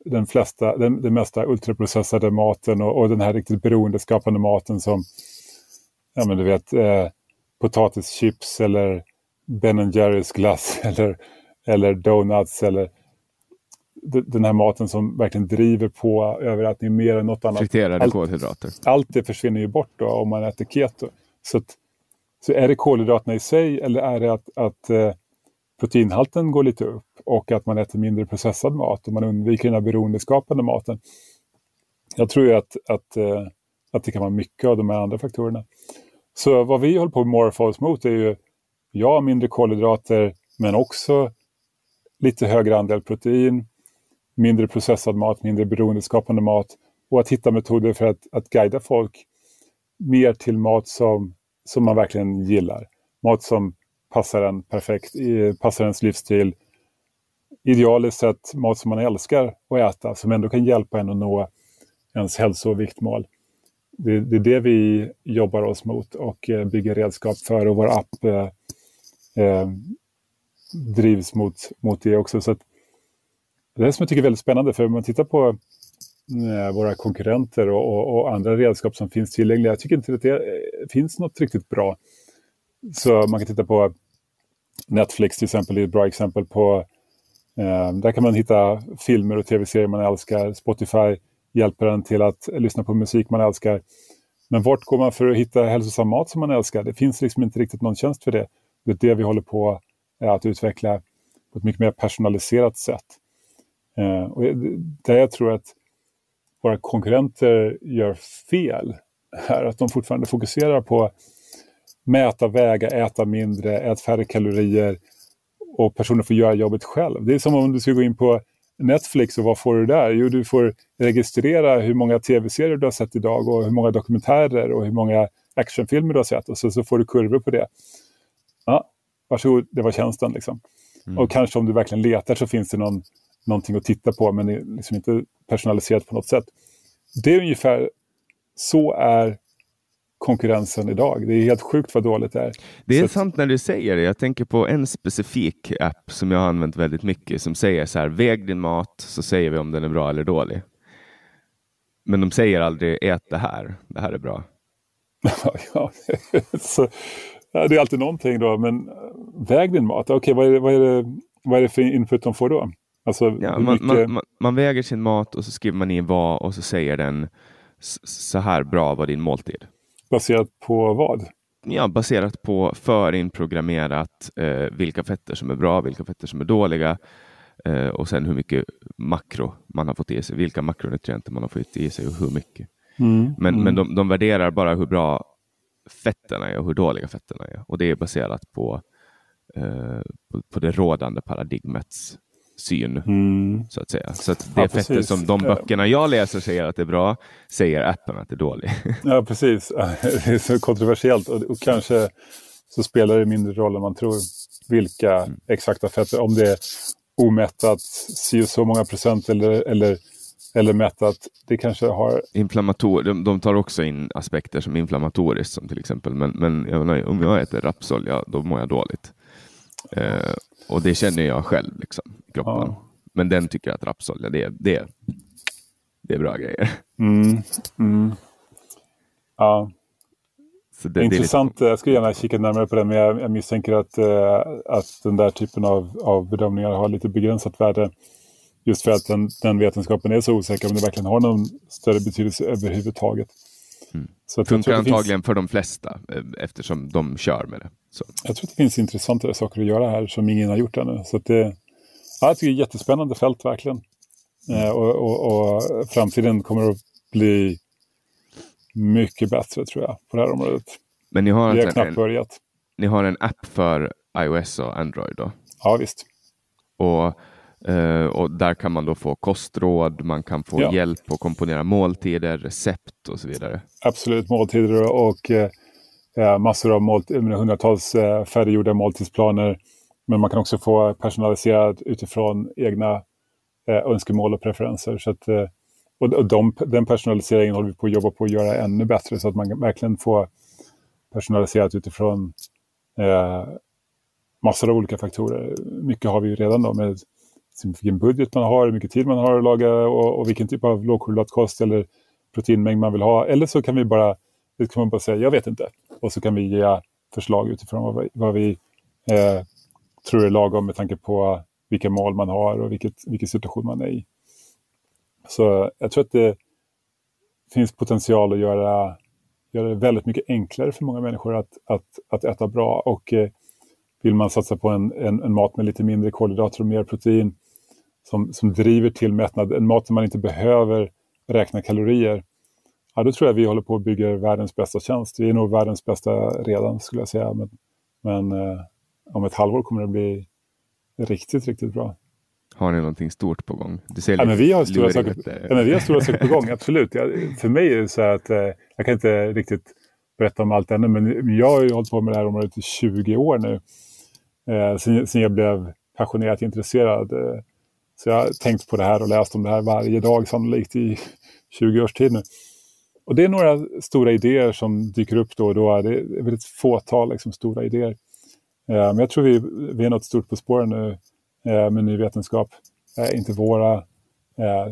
den, flesta, den, den mesta ultraprocessade maten och, och den här riktigt beroendeskapande maten som ja, men du vet, eh, potatischips eller Ben Jerrys glass eller, eller donuts eller den här maten som verkligen driver på överätning mer än något annat. Friterade allt, kolhydrater. Allt det försvinner ju bort då om man äter keto. Så, att, så är det kolhydraterna i sig eller är det att, att eh, proteinhalten går lite upp och att man äter mindre processad mat och man undviker den här beroendeskapande maten. Jag tror ju att, att, eh, att det kan vara mycket av de här andra faktorerna. Så vad vi håller på med oss mot är ju, ja, mindre kolhydrater, men också lite högre andel protein, mindre processad mat, mindre beroendeskapande mat och att hitta metoder för att, att guida folk mer till mat som, som man verkligen gillar. Mat som passar en perfekt, passar ens livsstil. Idealiskt sett mat som man älskar att äta, som ändå kan hjälpa en att nå ens hälso och viktmål det, det, är det vi jobbar oss mot och eh, bygger redskap för och vår app eh, eh, drivs mot, mot det också. Så det är det som jag tycker är väldigt spännande för om man tittar på eh, våra konkurrenter och, och, och, andra redskap som finns tillgängliga. Jag tycker inte att det eh, finns något riktigt bra. Så man kan titta på Netflix till exempel, Det är ett bra exempel på Eh, där kan man hitta filmer och tv-serier man älskar. Spotify hjälper en till att lyssna på musik man älskar. Men vart går man för att hitta hälsosam mat som man älskar? Det finns liksom inte riktigt någon tjänst för det. Det är det vi håller på eh, att utveckla på ett mycket mer personaliserat sätt. Eh, och där jag tror att våra konkurrenter gör fel är att de fortfarande fokuserar på mäta, väga, äta mindre, äta färre kalorier och personer får göra jobbet själv. Det är som om du skulle gå in på Netflix och vad får du där? Jo, du får registrera hur många tv-serier du har sett idag och hur många dokumentärer och hur många actionfilmer du har sett och så, så får du kurvor på det. Ja, varsågod, det var tjänsten. Liksom. Mm. Och kanske om du verkligen letar så finns det någon, någonting att titta på men det är liksom inte personaliserat på något sätt. Det är ungefär så är konkurrensen idag. Det är helt sjukt vad dåligt det är. Det är så sant när du säger det. Jag tänker på en specifik app som jag har använt väldigt mycket som säger så här, väg din mat så säger vi om den är bra eller dålig. Men de säger aldrig ät det här, det här är bra. ja, så, det är alltid någonting då, men väg din mat. Okej, okay, vad, är, vad, är det, vad är det för input de får då? Alltså, ja, man, mycket... man, man, man, väger sin mat och så skriver man i vad och så säger den så här bra var din måltid. Baserat på vad? Ja, baserat på förinprogrammerat eh, vilka fetter som är bra, vilka fetter som är dåliga eh, och sen hur mycket makro man har fått i sig, vilka makronutrienter man har fått i sig och hur mycket. Mm, men mm. men de, de värderar bara hur bra fetterna är och hur dåliga fetterna är och det är baserat på, eh, på, på det rådande paradigmets syn. Mm. Så att säga. Så att det ja, fetter som de böckerna jag läser säger att det är bra, säger appen att det är dåligt. ja, precis. Det är så kontroversiellt och, och kanske så spelar det mindre roll än man tror vilka mm. exakta fetter, om det är omättat si och så många procent eller, eller, eller mättat. Det kanske har... Inflammator de, de tar också in aspekter som inflammatoriskt som till exempel, men, men jag menar, om jag äter rapsolja då mår jag dåligt. Eh, och det känner jag själv liksom, i kroppen. Ja. Men den tycker att rapsolja, det, det, det är bra grejer. Mm. Mm. Ja. Så det, Intressant, det lite... jag skulle gärna kika närmare på det, men jag, jag misstänker att, uh, att den där typen av, av bedömningar har lite begränsat värde. Just för att den, den vetenskapen är så osäker om det verkligen har någon större betydelse överhuvudtaget. Mm. Så funkar antagligen finns... för de flesta eh, eftersom de kör med det. Så. Jag tror att det finns intressantare saker att göra här som ingen har gjort ännu. Så det, ja, jag tycker det är ett jättespännande fält verkligen. Mm. Eh, och, och, och, framtiden kommer att bli mycket bättre tror jag på det här området. Men ni har, Vi har knappt en, börjat. Ni har en app för iOS och Android då? Ja, visst. Och Uh, och där kan man då få kostråd, man kan få ja. hjälp att komponera måltider, recept och så vidare. Absolut, måltider och uh, massor av måltider, hundratals uh, färdiggjorda måltidsplaner. Men man kan också få personaliserat utifrån egna önskemål och preferenser. Så att, och och de, den personaliseringen håller vi på att jobba på att göra ännu bättre så att man verkligen får personaliserat utifrån massor av olika faktorer. Mycket har vi redan då med vilken budget man har, hur mycket tid man har att laga och, och vilken typ av lågkolhydratkost eller proteinmängd man vill ha. Eller så kan vi bara, kan man bara säga, jag vet inte. Och så kan vi ge förslag utifrån vad vi, vad vi eh, tror är lagom med tanke på vilka mål man har och vilket, vilken situation man är i. Så jag tror att det finns potential att göra, göra det väldigt mycket enklare för många människor att, att, att äta bra. Och eh, vill man satsa på en, en, en, mat med lite mindre kolhydrater och mer protein som, som driver till mättnad, en mat som man inte behöver räkna kalorier, ja, då tror jag vi håller på att bygga världens bästa tjänst. Vi är nog världens bästa redan skulle jag säga. Men, men eh, om ett halvår kommer det bli riktigt, riktigt bra. Har ni någonting stort på gång? Du ser ja, men vi har stora saker, ja, men vi har stora saker på gång, absolut. Jag, för mig är det så att eh, jag kan inte riktigt berätta om allt ännu, men jag har ju hållit på med det här området i 20 år nu. Eh, sen, sen jag blev passionerat intresserad. Eh, så jag har tänkt på det här och läst om det här varje dag sannolikt i 20 års tid nu. Och det är några stora idéer som dyker upp då och då. Det är väldigt fåtal liksom, stora idéer. Eh, men jag tror vi, vi är något stort på spåren nu eh, med ny vetenskap. Eh, inte våra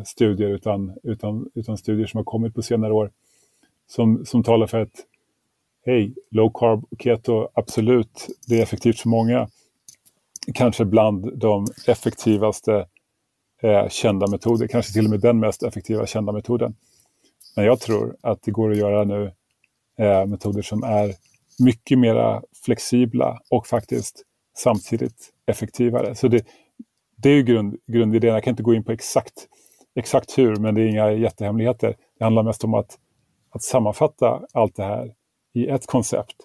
studier utan, utan, utan studier som har kommit på senare år. Som, som talar för att hej, low carb och keto, absolut, det är effektivt för många. kanske bland de effektivaste eh, kända metoder, kanske till och med den mest effektiva kända metoden. Men jag tror att det går att göra nu eh, metoder som är mycket mer flexibla och faktiskt samtidigt effektivare. Så det, det är ju grund, grundidén. Jag kan inte gå in på exakt, exakt hur, men det är inga jättehemligheter. Det handlar mest om att, att sammanfatta allt det här i ett koncept.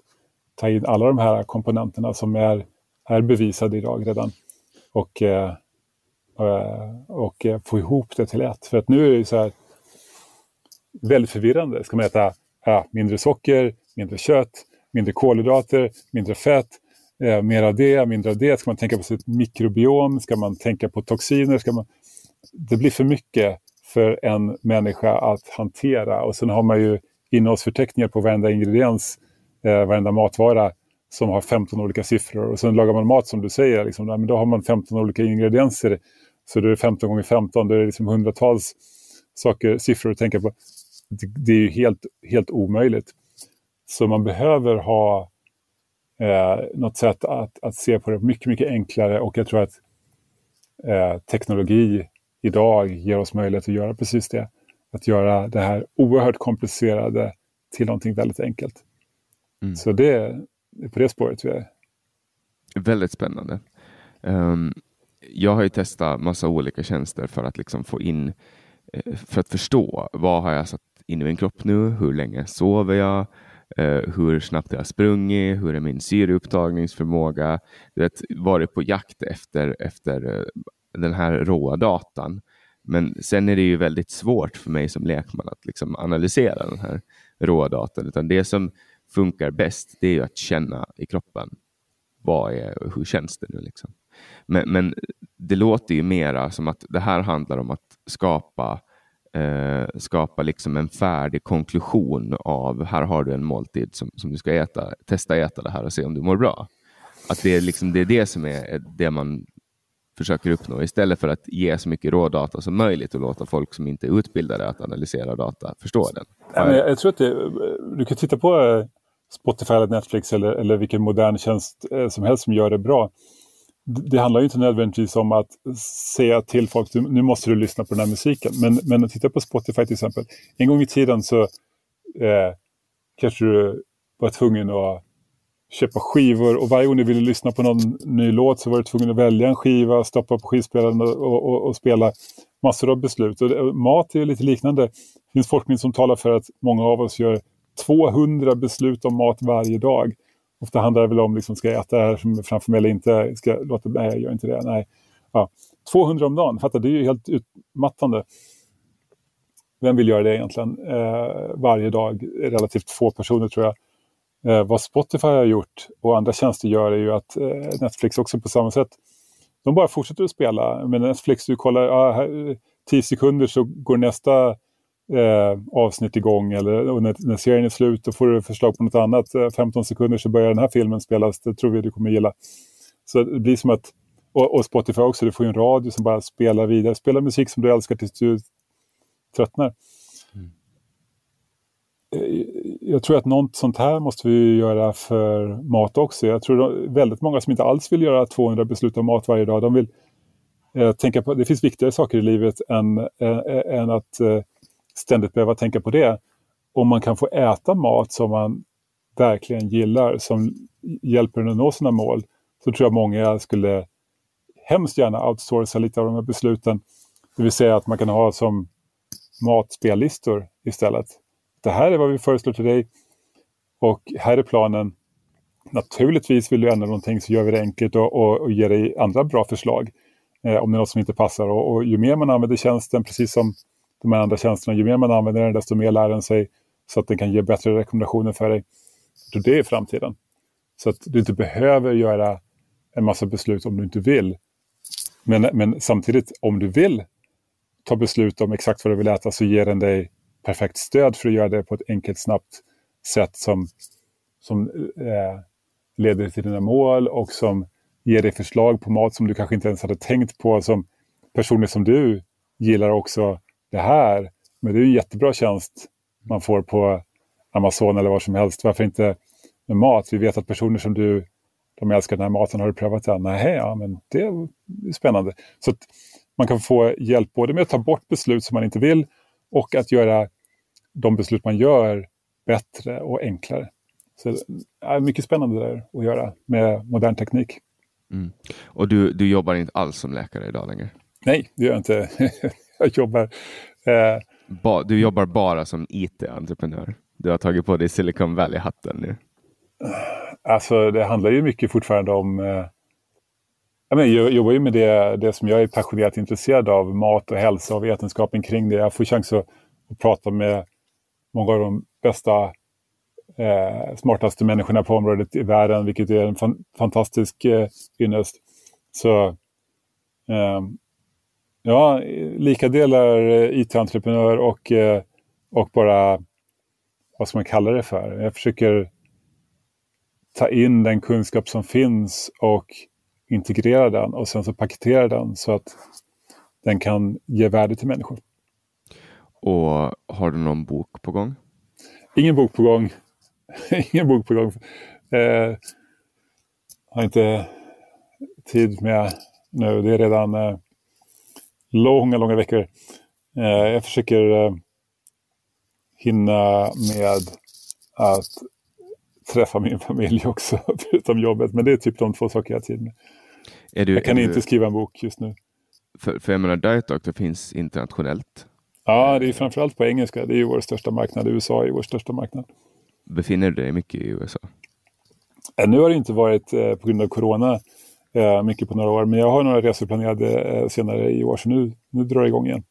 Ta in alla de här komponenterna som är, är bevisade idag redan och, eh, eh Eh, och eh, få ihop det till ett. För att nu är det så här väldigt förvirrande. Ska man äta ja, mindre socker, mindre kött, mindre kolhydrater, mindre fett, eh, mer av det, mindre av det. Ska man tänka på sitt mikrobiom? Ska man tänka på toxiner? Ska man... Det blir för mycket för en människa att hantera. Och sen har man ju innehållsförteckningar på varenda ingrediens, eh, varenda matvara som har 15 olika siffror. Och sen lagar man mat som du säger, liksom, men då har man 15 olika ingredienser. Så då är det 15 gånger 15, då är det liksom hundratals saker, siffror att tänka på. Det, det är ju helt, helt omöjligt. Så man behöver ha eh, något sätt att, att se på det mycket, mycket enklare och jag tror att eh, teknologi idag ger oss möjlighet att göra precis det. Att göra det här oerhört komplicerade till någonting väldigt enkelt. Mm. Så det är på det spåret vi är. Väldigt spännande. Um, jag har ju testat massa olika tjänster för att liksom få in, eh, för att förstå vad har jag satt in i min kropp nu? Hur länge sover jag? Eh, hur snabbt jag har sprungit? Hur är min syreupptagningsförmåga? vet, varit på jakt efter, efter eh, den här råa datan. Men sen är det ju väldigt svårt för mig som lekman att liksom analysera den här råa datan. Utan det som funkar bäst det är att känna i kroppen. Vad är, hur känns det nu? Liksom? Men, men det låter ju mera som att det här handlar om att skapa eh, skapa liksom en färdig konklusion av här har du en måltid som, som du ska äta. Testa äta det här och se om du mår bra. Att det är, liksom, det, är det som är det man försöker uppnå istället för att ge så mycket rådata som möjligt och låta folk som inte är utbildade att analysera data förstå den. Jag, jag tror att det, du kan titta på Spotify eller Netflix eller, eller vilken modern tjänst eh, som helst som gör det bra. Det, handlar ju inte nödvändigtvis om att säga till folk nu måste du lyssna på den här musiken. Men, men titta på Spotify till exempel. En gång i tiden så eh, kanske du var tvungen att köpa skivor och varje gång du ville lyssna på någon ny låt så var du tvungen att välja en skiva, stoppa på skivspelaren och, och, och spela massor av beslut. Och eh, mat är lite liknande. Det finns forskning som talar för att många av oss gör 200 beslut om mat varje dag. Ofta handlar det väl om, liksom, ska jag äta det här som är framför mig eller inte? Ska jag låta, nej, jag gör inte det. Nej. Ja. 200 om dagen, fattar, det är ju helt utmattande. Vem vill göra det egentligen? Eh, varje dag, relativt få personer tror jag. Eh, vad Spotify har gjort och andra tjänster gör är ju att eh, Netflix också på samma sätt. De bara fortsätter att spela. Men Netflix, du kollar, ja, här, 10 sekunder så går nästa eh, avsnitt igång eller och när, när serien är slut då får du förslag på något annat. Eh, 15 sekunder så börjar den här filmen spelas, det tror vi du kommer gilla. Så det blir som att, och, och Spotify också, du får ju en radio som bara spelar vidare. Spela musik som du älskar tills du tröttnar. Mm. Jag tror att något sånt här måste vi göra för mat också. Jag tror väldigt många som inte alls vill göra 200 beslut om mat varje dag. De vill eh, tänka på, det finns viktigare saker i livet än, eh, än att eh, ständigt behöva tänka på det. Om man kan få äta mat som man verkligen gillar, som hjälper en att nå sina mål, så tror jag många skulle hemskt gärna outsourca lite av de här besluten. Det vill säga att man kan ha som matspellistor istället. Det här är vad vi föreslår till dig och här är planen. Naturligtvis vill du ändra någonting så gör vi det enkelt och, och, och ger dig andra bra förslag eh, om det är något som inte passar. Och, och, ju mer man använder tjänsten, precis som de här andra tjänsterna, ju mer man använder den desto mer lär den sig så att den kan ge bättre rekommendationer för dig. Så det är framtiden. Så att du inte behöver göra en massa beslut om du inte vill. Men, men samtidigt, om du vill ta beslut om exakt vad du vill äta så ger den dig perfekt stöd för att göra det på ett enkelt, snabbt sätt som, som eh, leder till dina mål och som ger dig förslag på mat som du kanske inte ens hade tänkt på. Som personer som du gillar också det här. Men det är en jättebra tjänst man får på Amazon eller var som helst. Varför inte med mat? Vi vet att personer som du de älskar den här maten, har du prövat den? Nej, ja, men det är spännande. Så man kan få hjälp både med att ta bort beslut som man inte vill och att göra de beslut man gör bättre och enklare. Så det är mycket spännande där att göra med modern teknik. Mm. Och du, du jobbar inte alls som läkare idag längre? Nej, det gör jag inte. jag jobbar... Eh... Ba, du jobbar bara som IT-entreprenör? Du har tagit på dig Silicon Valley-hatten nu? Alltså det handlar ju mycket fortfarande om... Eh... Jag jobbar ju med det, det som jag är passionerat intresserad av, mat och hälsa och vetenskapen kring det. Jag får chans att, att prata med många av de bästa eh, smartaste människorna på området i världen, vilket är en fan, fantastisk eh, ynnest. Så eh, ja, lika delar eh, IT-entreprenör och, eh, och bara, vad ska man kalla det för? Jag försöker ta in den kunskap som finns och integrera den och sen så paketera den så att den kan ge värde till människor. Och har du någon bok på gång? Ingen bok på gång. ingen bok på gång. Eh, har inte tid med nu. Det är redan eh, långa, långa veckor. Eh, jag försöker eh, hinna med att träffa min familj också, förutom jobbet. Men det är typ de två saker jag har tid med. Du, jag kan inte du... skriva en bok just nu. För, för jag menar, Diet Doctor finns internationellt. Ja, det är framförallt på engelska. Det är ju vår största marknad. USA är vår största marknad. Befinner du dig mycket i USA? Eh, nu har det inte varit eh, på grund av corona eh, mycket på några år, men jag har några resor planerade eh, senare i år, så nu, nu drar det igång igen.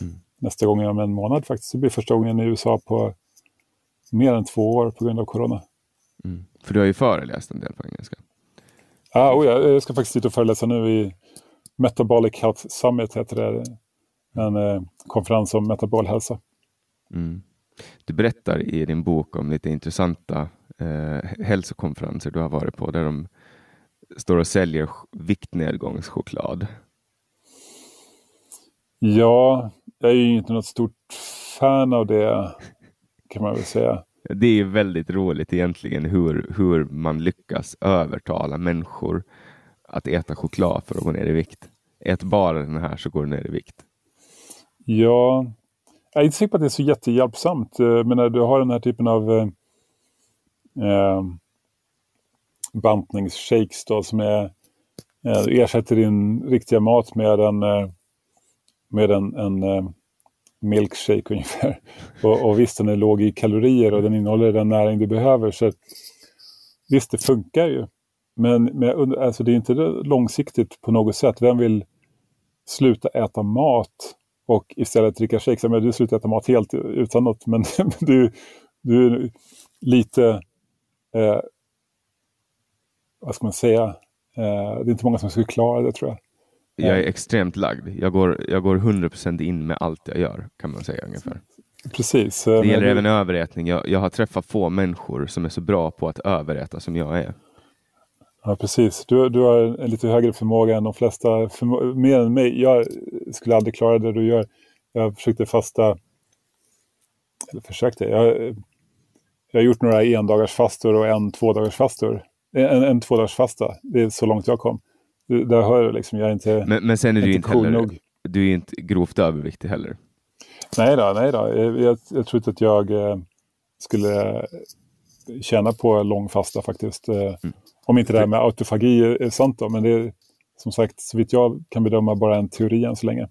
Mm. Nästa gång om en månad faktiskt. Det blir första gången i USA på mer än två år på grund av corona. Mm. För du har ju föreläst en del på engelska. Ah, oh ja, jag ska faktiskt dit och föreläsa nu i Metabolic Health Summit, heter det. En eh, konferens om metabol hälsa. Mm. Du berättar i din bok om lite intressanta eh, hälsokonferenser du har varit på där de står och säljer viktnedgångschoklad. Ja, jag är ju inte något stort fan av det kan man väl säga. Det är väldigt roligt egentligen hur, hur man lyckas övertala människor att äta choklad för att gå ner i vikt. Ät bara den här så går du ner i vikt. Ja, jag är inte säker på att det är så jättehjälpsamt. Eh, men när du har den här typen av eh, eh bantningsshakes då, som är, eh, ersätter din riktiga mat med en, eh, med en, en eh, milkshake ungefär. Och, och visst, den är låg i kalorier och den innehåller den näring du behöver. Så visst, det funkar ju. Men, men alltså, det är inte långsiktigt på något sätt. Vem vill sluta äta mat och istället dricka shakes. Men du slutar äta mat helt utan något, men du, du är lite, eh, vad ska man säga, eh, det är inte många som skulle klara det tror jag. Jag är extremt lagd. Jag går, jag går 100% in med allt jag gör, kan man säga ungefär. Precis. Det gäller även överätning. Jag, jag har träffat få människor som är så bra på att överäta som jag är. Ja, precis. Du, du har en lite högre förmåga än de flesta, mer än mig. Jag skulle aldrig klara det du gör. Jag försökte fasta, eller försökte, jag, jag har gjort några endagars fastor och en tvådagars fastor. En, en fasta, det är så långt jag kom. Där hör du liksom, jag är inte Men, men sen är du inte cool heller, nog. du är inte grovt överviktig heller? Nej då, nej då. Jag, jag, jag tror inte att jag eh, skulle tjäna på lång fasta faktiskt. Eh, mm. Om inte det här med autofagi är sant då, men det är som sagt, så vitt jag kan bedöma, bara en teori än så länge.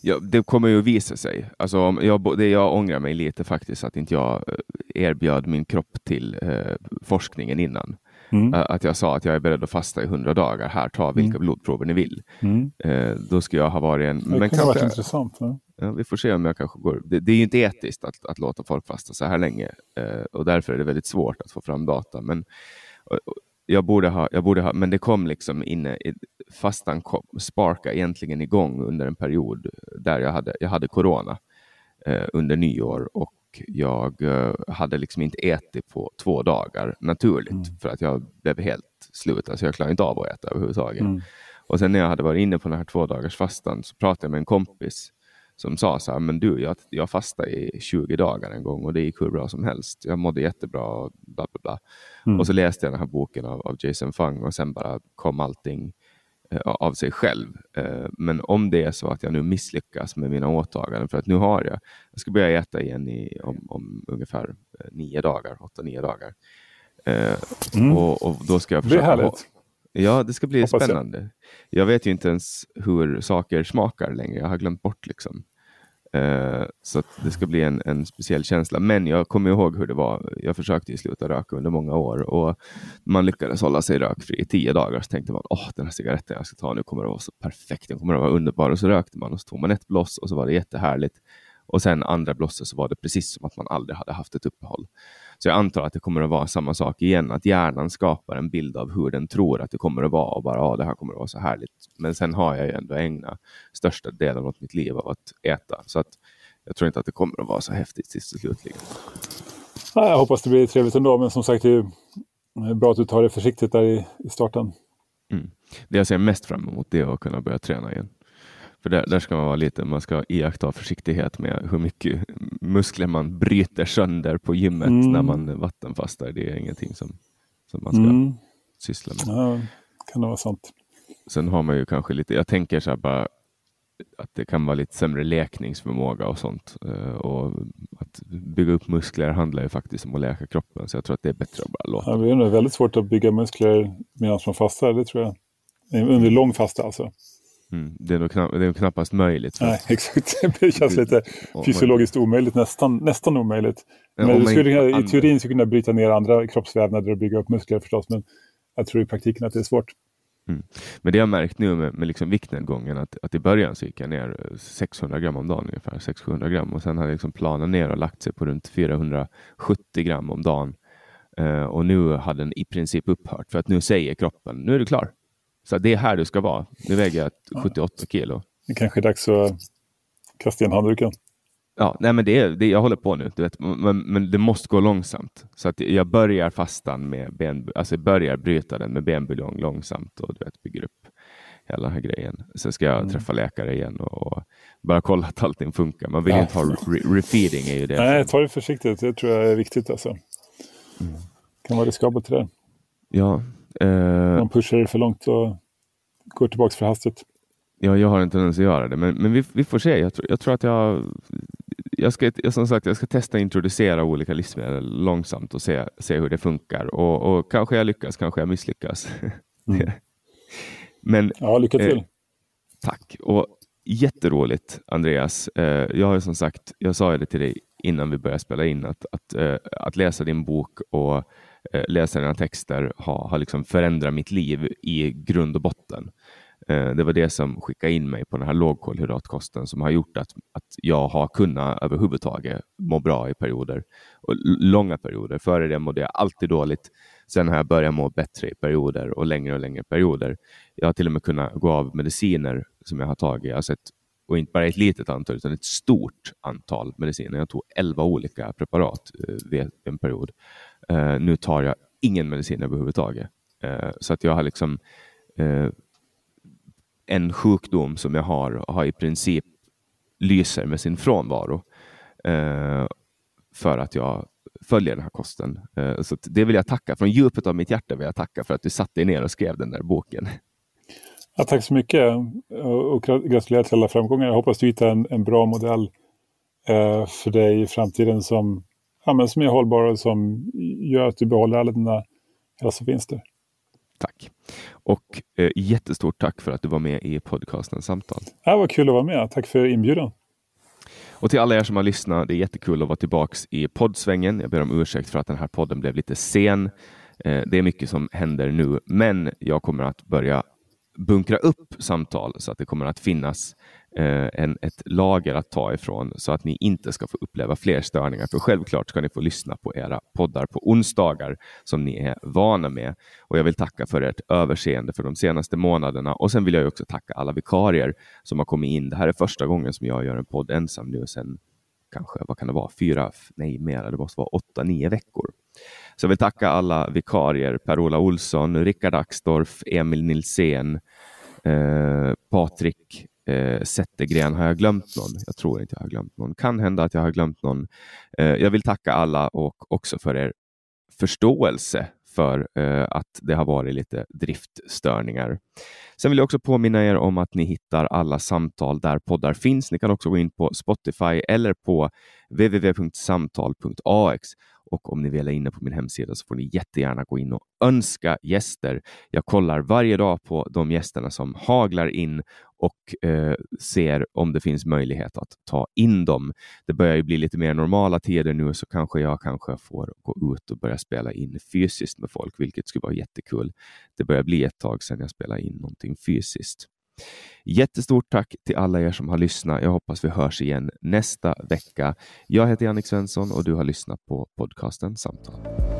Ja, det kommer ju att visa sig. Alltså, jag, det jag ångrar mig lite faktiskt att inte jag eh, erbjöd min kropp till eh, forskningen innan. Mm. Att jag sa att jag är beredd att fasta i hundra dagar. Här, ta vilka mm. blodprover ni vill. Mm. Eh, då skulle jag ha varit en... Det men kan varit intressant. Ja. Ja, vi får se om jag kanske går... Det, det är ju inte etiskt att, att låta folk fasta så här länge eh, och därför är det väldigt svårt att få fram data. Men och, jag borde ha, jag borde ha, men det kom liksom inne, fastan kom, sparka egentligen igång under en period där jag hade, jag hade corona eh, under nyår och jag eh, hade liksom inte ätit på två dagar naturligt mm. för att jag blev helt slut. Alltså jag klarade inte av att äta överhuvudtaget. Mm. Och sen när jag hade varit inne på den här två dagars fastan så pratade jag med en kompis som sa så här, men du, jag, jag fastade i 20 dagar en gång och det gick hur bra som helst. Jag mådde jättebra och bla bla bla. Mm. Och så läste jag den här boken av, av Jason Fung och sen bara kom allting av sig själv. Eh, men om det är så att jag nu misslyckas med mina åtaganden, för att nu har jag, jag ska börja äta igen i, om, om ungefär eh, nio dagar, åtta, nio dagar. Eh, mm. och, och, då ska jag försöka... Det är härligt. Ja, det ska bli Hoppas spännande. Jag. jag. vet ju inte ens hur saker smakar längre. Jag har glömt bort liksom. Uh, så det ska bli en, en speciell känsla. Men jag kommer ihåg hur det var. Jag försökte ju sluta röka under många år och man lyckades hålla sig rökfri i tio dagar. Så tänkte man, åh, den här cigaretten jag ska ta nu kommer att vara så perfekt. Den kommer att vara underbar. Och så rökte man och så tog man ett bloss och så var det jättehärligt. Och sen andra blosset så var det precis som att man aldrig hade haft ett uppehåll. Så jag antar att det kommer att vara samma sak igen, att hjärnan skapar en bild av hur den tror att det kommer att vara och bara, ja, det här kommer att vara så härligt. Men sen har jag ju ändå ägnat största delen av mitt liv av att äta, så att jag tror inte att det kommer att vara så häftigt sist och slutligen. jag hoppas det blir trevligt ändå, men som sagt, det är bra att du tar det försiktigt där i, i starten. Mm. Det jag ser mest fram emot det är att kunna börja träna igen. För där, där ska man vara lite, man ska iaktta försiktighet med hur mycket muskler man bryter sönder på gymmet mm. när man vattenfastar. Det är ingenting som, som man ska mm. syssla med. Ja, kan det vara sant. Sen har man ju kanske lite, jag tänker så här bara att det kan vara lite sämre läkningsförmåga och sånt. Eh, och att bygga upp muskler handlar ju faktiskt om att läka kroppen, så jag tror att det är bättre att bara låta. Ja, det är väldigt svårt att bygga muskler medan man fastar, det tror jag. Under lång fasta alltså. Mm. Det, är nog knapp, det är knappast möjligt. För... Nej, exakt. Det känns lite fysiologiskt omöjligt, nästan, nästan omöjligt. Men ja, skulle, i teorin skulle kunna bryta ner andra kroppsvävnader och bygga upp muskler förstås, men jag tror i praktiken att det är svårt. Mm. Men det jag märkt nu med, med liksom viktnedgången, att, att i början så gick jag ner 600 gram om dagen ungefär, 600 gram och sen hade jag liksom planat ner och lagt sig på runt 470 gram om dagen. Uh, och nu har den i princip upphört för att nu säger kroppen, nu är du klar. Så det är här du ska vara. Nu väger jag 78 kilo. Det kanske är dags att kasta in handduken. Ja, nej men det är, det, jag håller på nu, du vet, men, men det måste gå långsamt. Så att jag börjar fastan med ben, alltså börjar bryta den med benbuljong långsamt och du vet, bygger upp hela den här grejen. Sen ska jag mm. träffa läkare igen och bara kolla att allting funkar. Man vill ja. inte ha re refeeding. Är ju det Nej, ta det försiktigt. Det tror jag är viktigt. Alltså. Mm. kan vara riskabelt det. Ja, Uh, Man pushar det för långt och går tillbaka för hastigt. Ja, jag har en tendens att göra det, men, men vi, vi får se. Jag, tror, jag tror att jag, jag ska, som sagt, jag ska testa att introducera olika livsmedel långsamt och se, se hur det funkar. Och, och kanske jag lyckas, kanske jag misslyckas. Mm. men, ja, lycka till. Eh, tack. Och jätteroligt, Andreas. Eh, jag har som sagt, jag sa det till dig innan vi började spela in, att, att, eh, att läsa din bok och eh, Eh, läsa dina texter har, har liksom förändrat mitt liv i grund och botten. Eh, det var det som skickade in mig på den här lågkolhydratkosten som har gjort att, att jag har kunnat överhuvudtaget må bra i perioder. Och långa perioder. Före det mådde jag alltid dåligt. Sen har jag börjat må bättre i perioder och längre och längre perioder. Jag har till och med kunnat gå av mediciner som jag har tagit. Jag har sett, och inte bara ett litet antal, utan ett stort antal mediciner. Jag tog elva olika preparat eh, vid en period. Eh, nu tar jag ingen medicin överhuvudtaget. Eh, så att jag har liksom eh, en sjukdom som jag har, har i princip lyser med sin frånvaro för att jag följer den här kosten. så det vill jag tacka. Från djupet av mitt hjärta vill jag tacka för att du satte dig ner och skrev den där boken. Ja, tack så mycket och gratulerar till alla framgångar. Jag hoppas du hittar en, en bra modell för dig i framtiden som ja, men som är hållbara och som gör att du behåller alla dina hälsovinster. Tack. Och eh, jättestort tack för att du var med i podcasten Samtal. Ja, vad kul att vara med. Tack för inbjudan. Och till alla er som har lyssnat, det är jättekul att vara tillbaks i poddsvängen. Jag ber om ursäkt för att den här podden blev lite sen. Eh, det är mycket som händer nu, men jag kommer att börja bunkra upp samtal så att det kommer att finnas Eh, en, ett lager att ta ifrån så att ni inte ska få uppleva fler störningar. För självklart ska ni få lyssna på era poddar på onsdagar som ni är vana med. Och jag vill tacka för ert överseende för de senaste månaderna. Och sen vill jag också tacka alla vikarier som har kommit in. Det här är första gången som jag gör en podd ensam nu sen kanske, vad kan det vara, fyra, nej mera, det måste vara åtta, nio veckor. Så jag vill tacka alla vikarier, Per-Ola Olsson, Rickard Axdorff, Emil Nilsén, eh, Patrik eh, Zettergren. Har jag glömt någon? Jag tror inte jag har glömt någon. Kan hända att jag har glömt någon. Eh, jag vill tacka alla och också för er förståelse för eh, att det har varit lite driftstörningar. Sen vill jag också påminna er om att ni hittar alla samtal där poddar finns. Ni kan också gå in på Spotify eller på www.samtal.ax och om ni väl är inne på min hemsida så får ni jättegärna gå in och önska gäster. Jag kollar varje dag på de gästerna som haglar in och eh, ser om det finns möjlighet att ta in dem. Det börjar ju bli lite mer normala tider nu så kanske jag kanske får gå ut och börja spela in fysiskt med folk, vilket skulle vara jättekul. Det börjar bli ett tag sedan jag spelade in någonting fysiskt. Jättestort tack till alla er som har lyssnat. Jag hoppas vi hörs igen nästa vecka. Jag heter Jannik Svensson och du har lyssnat på podcasten Samtal.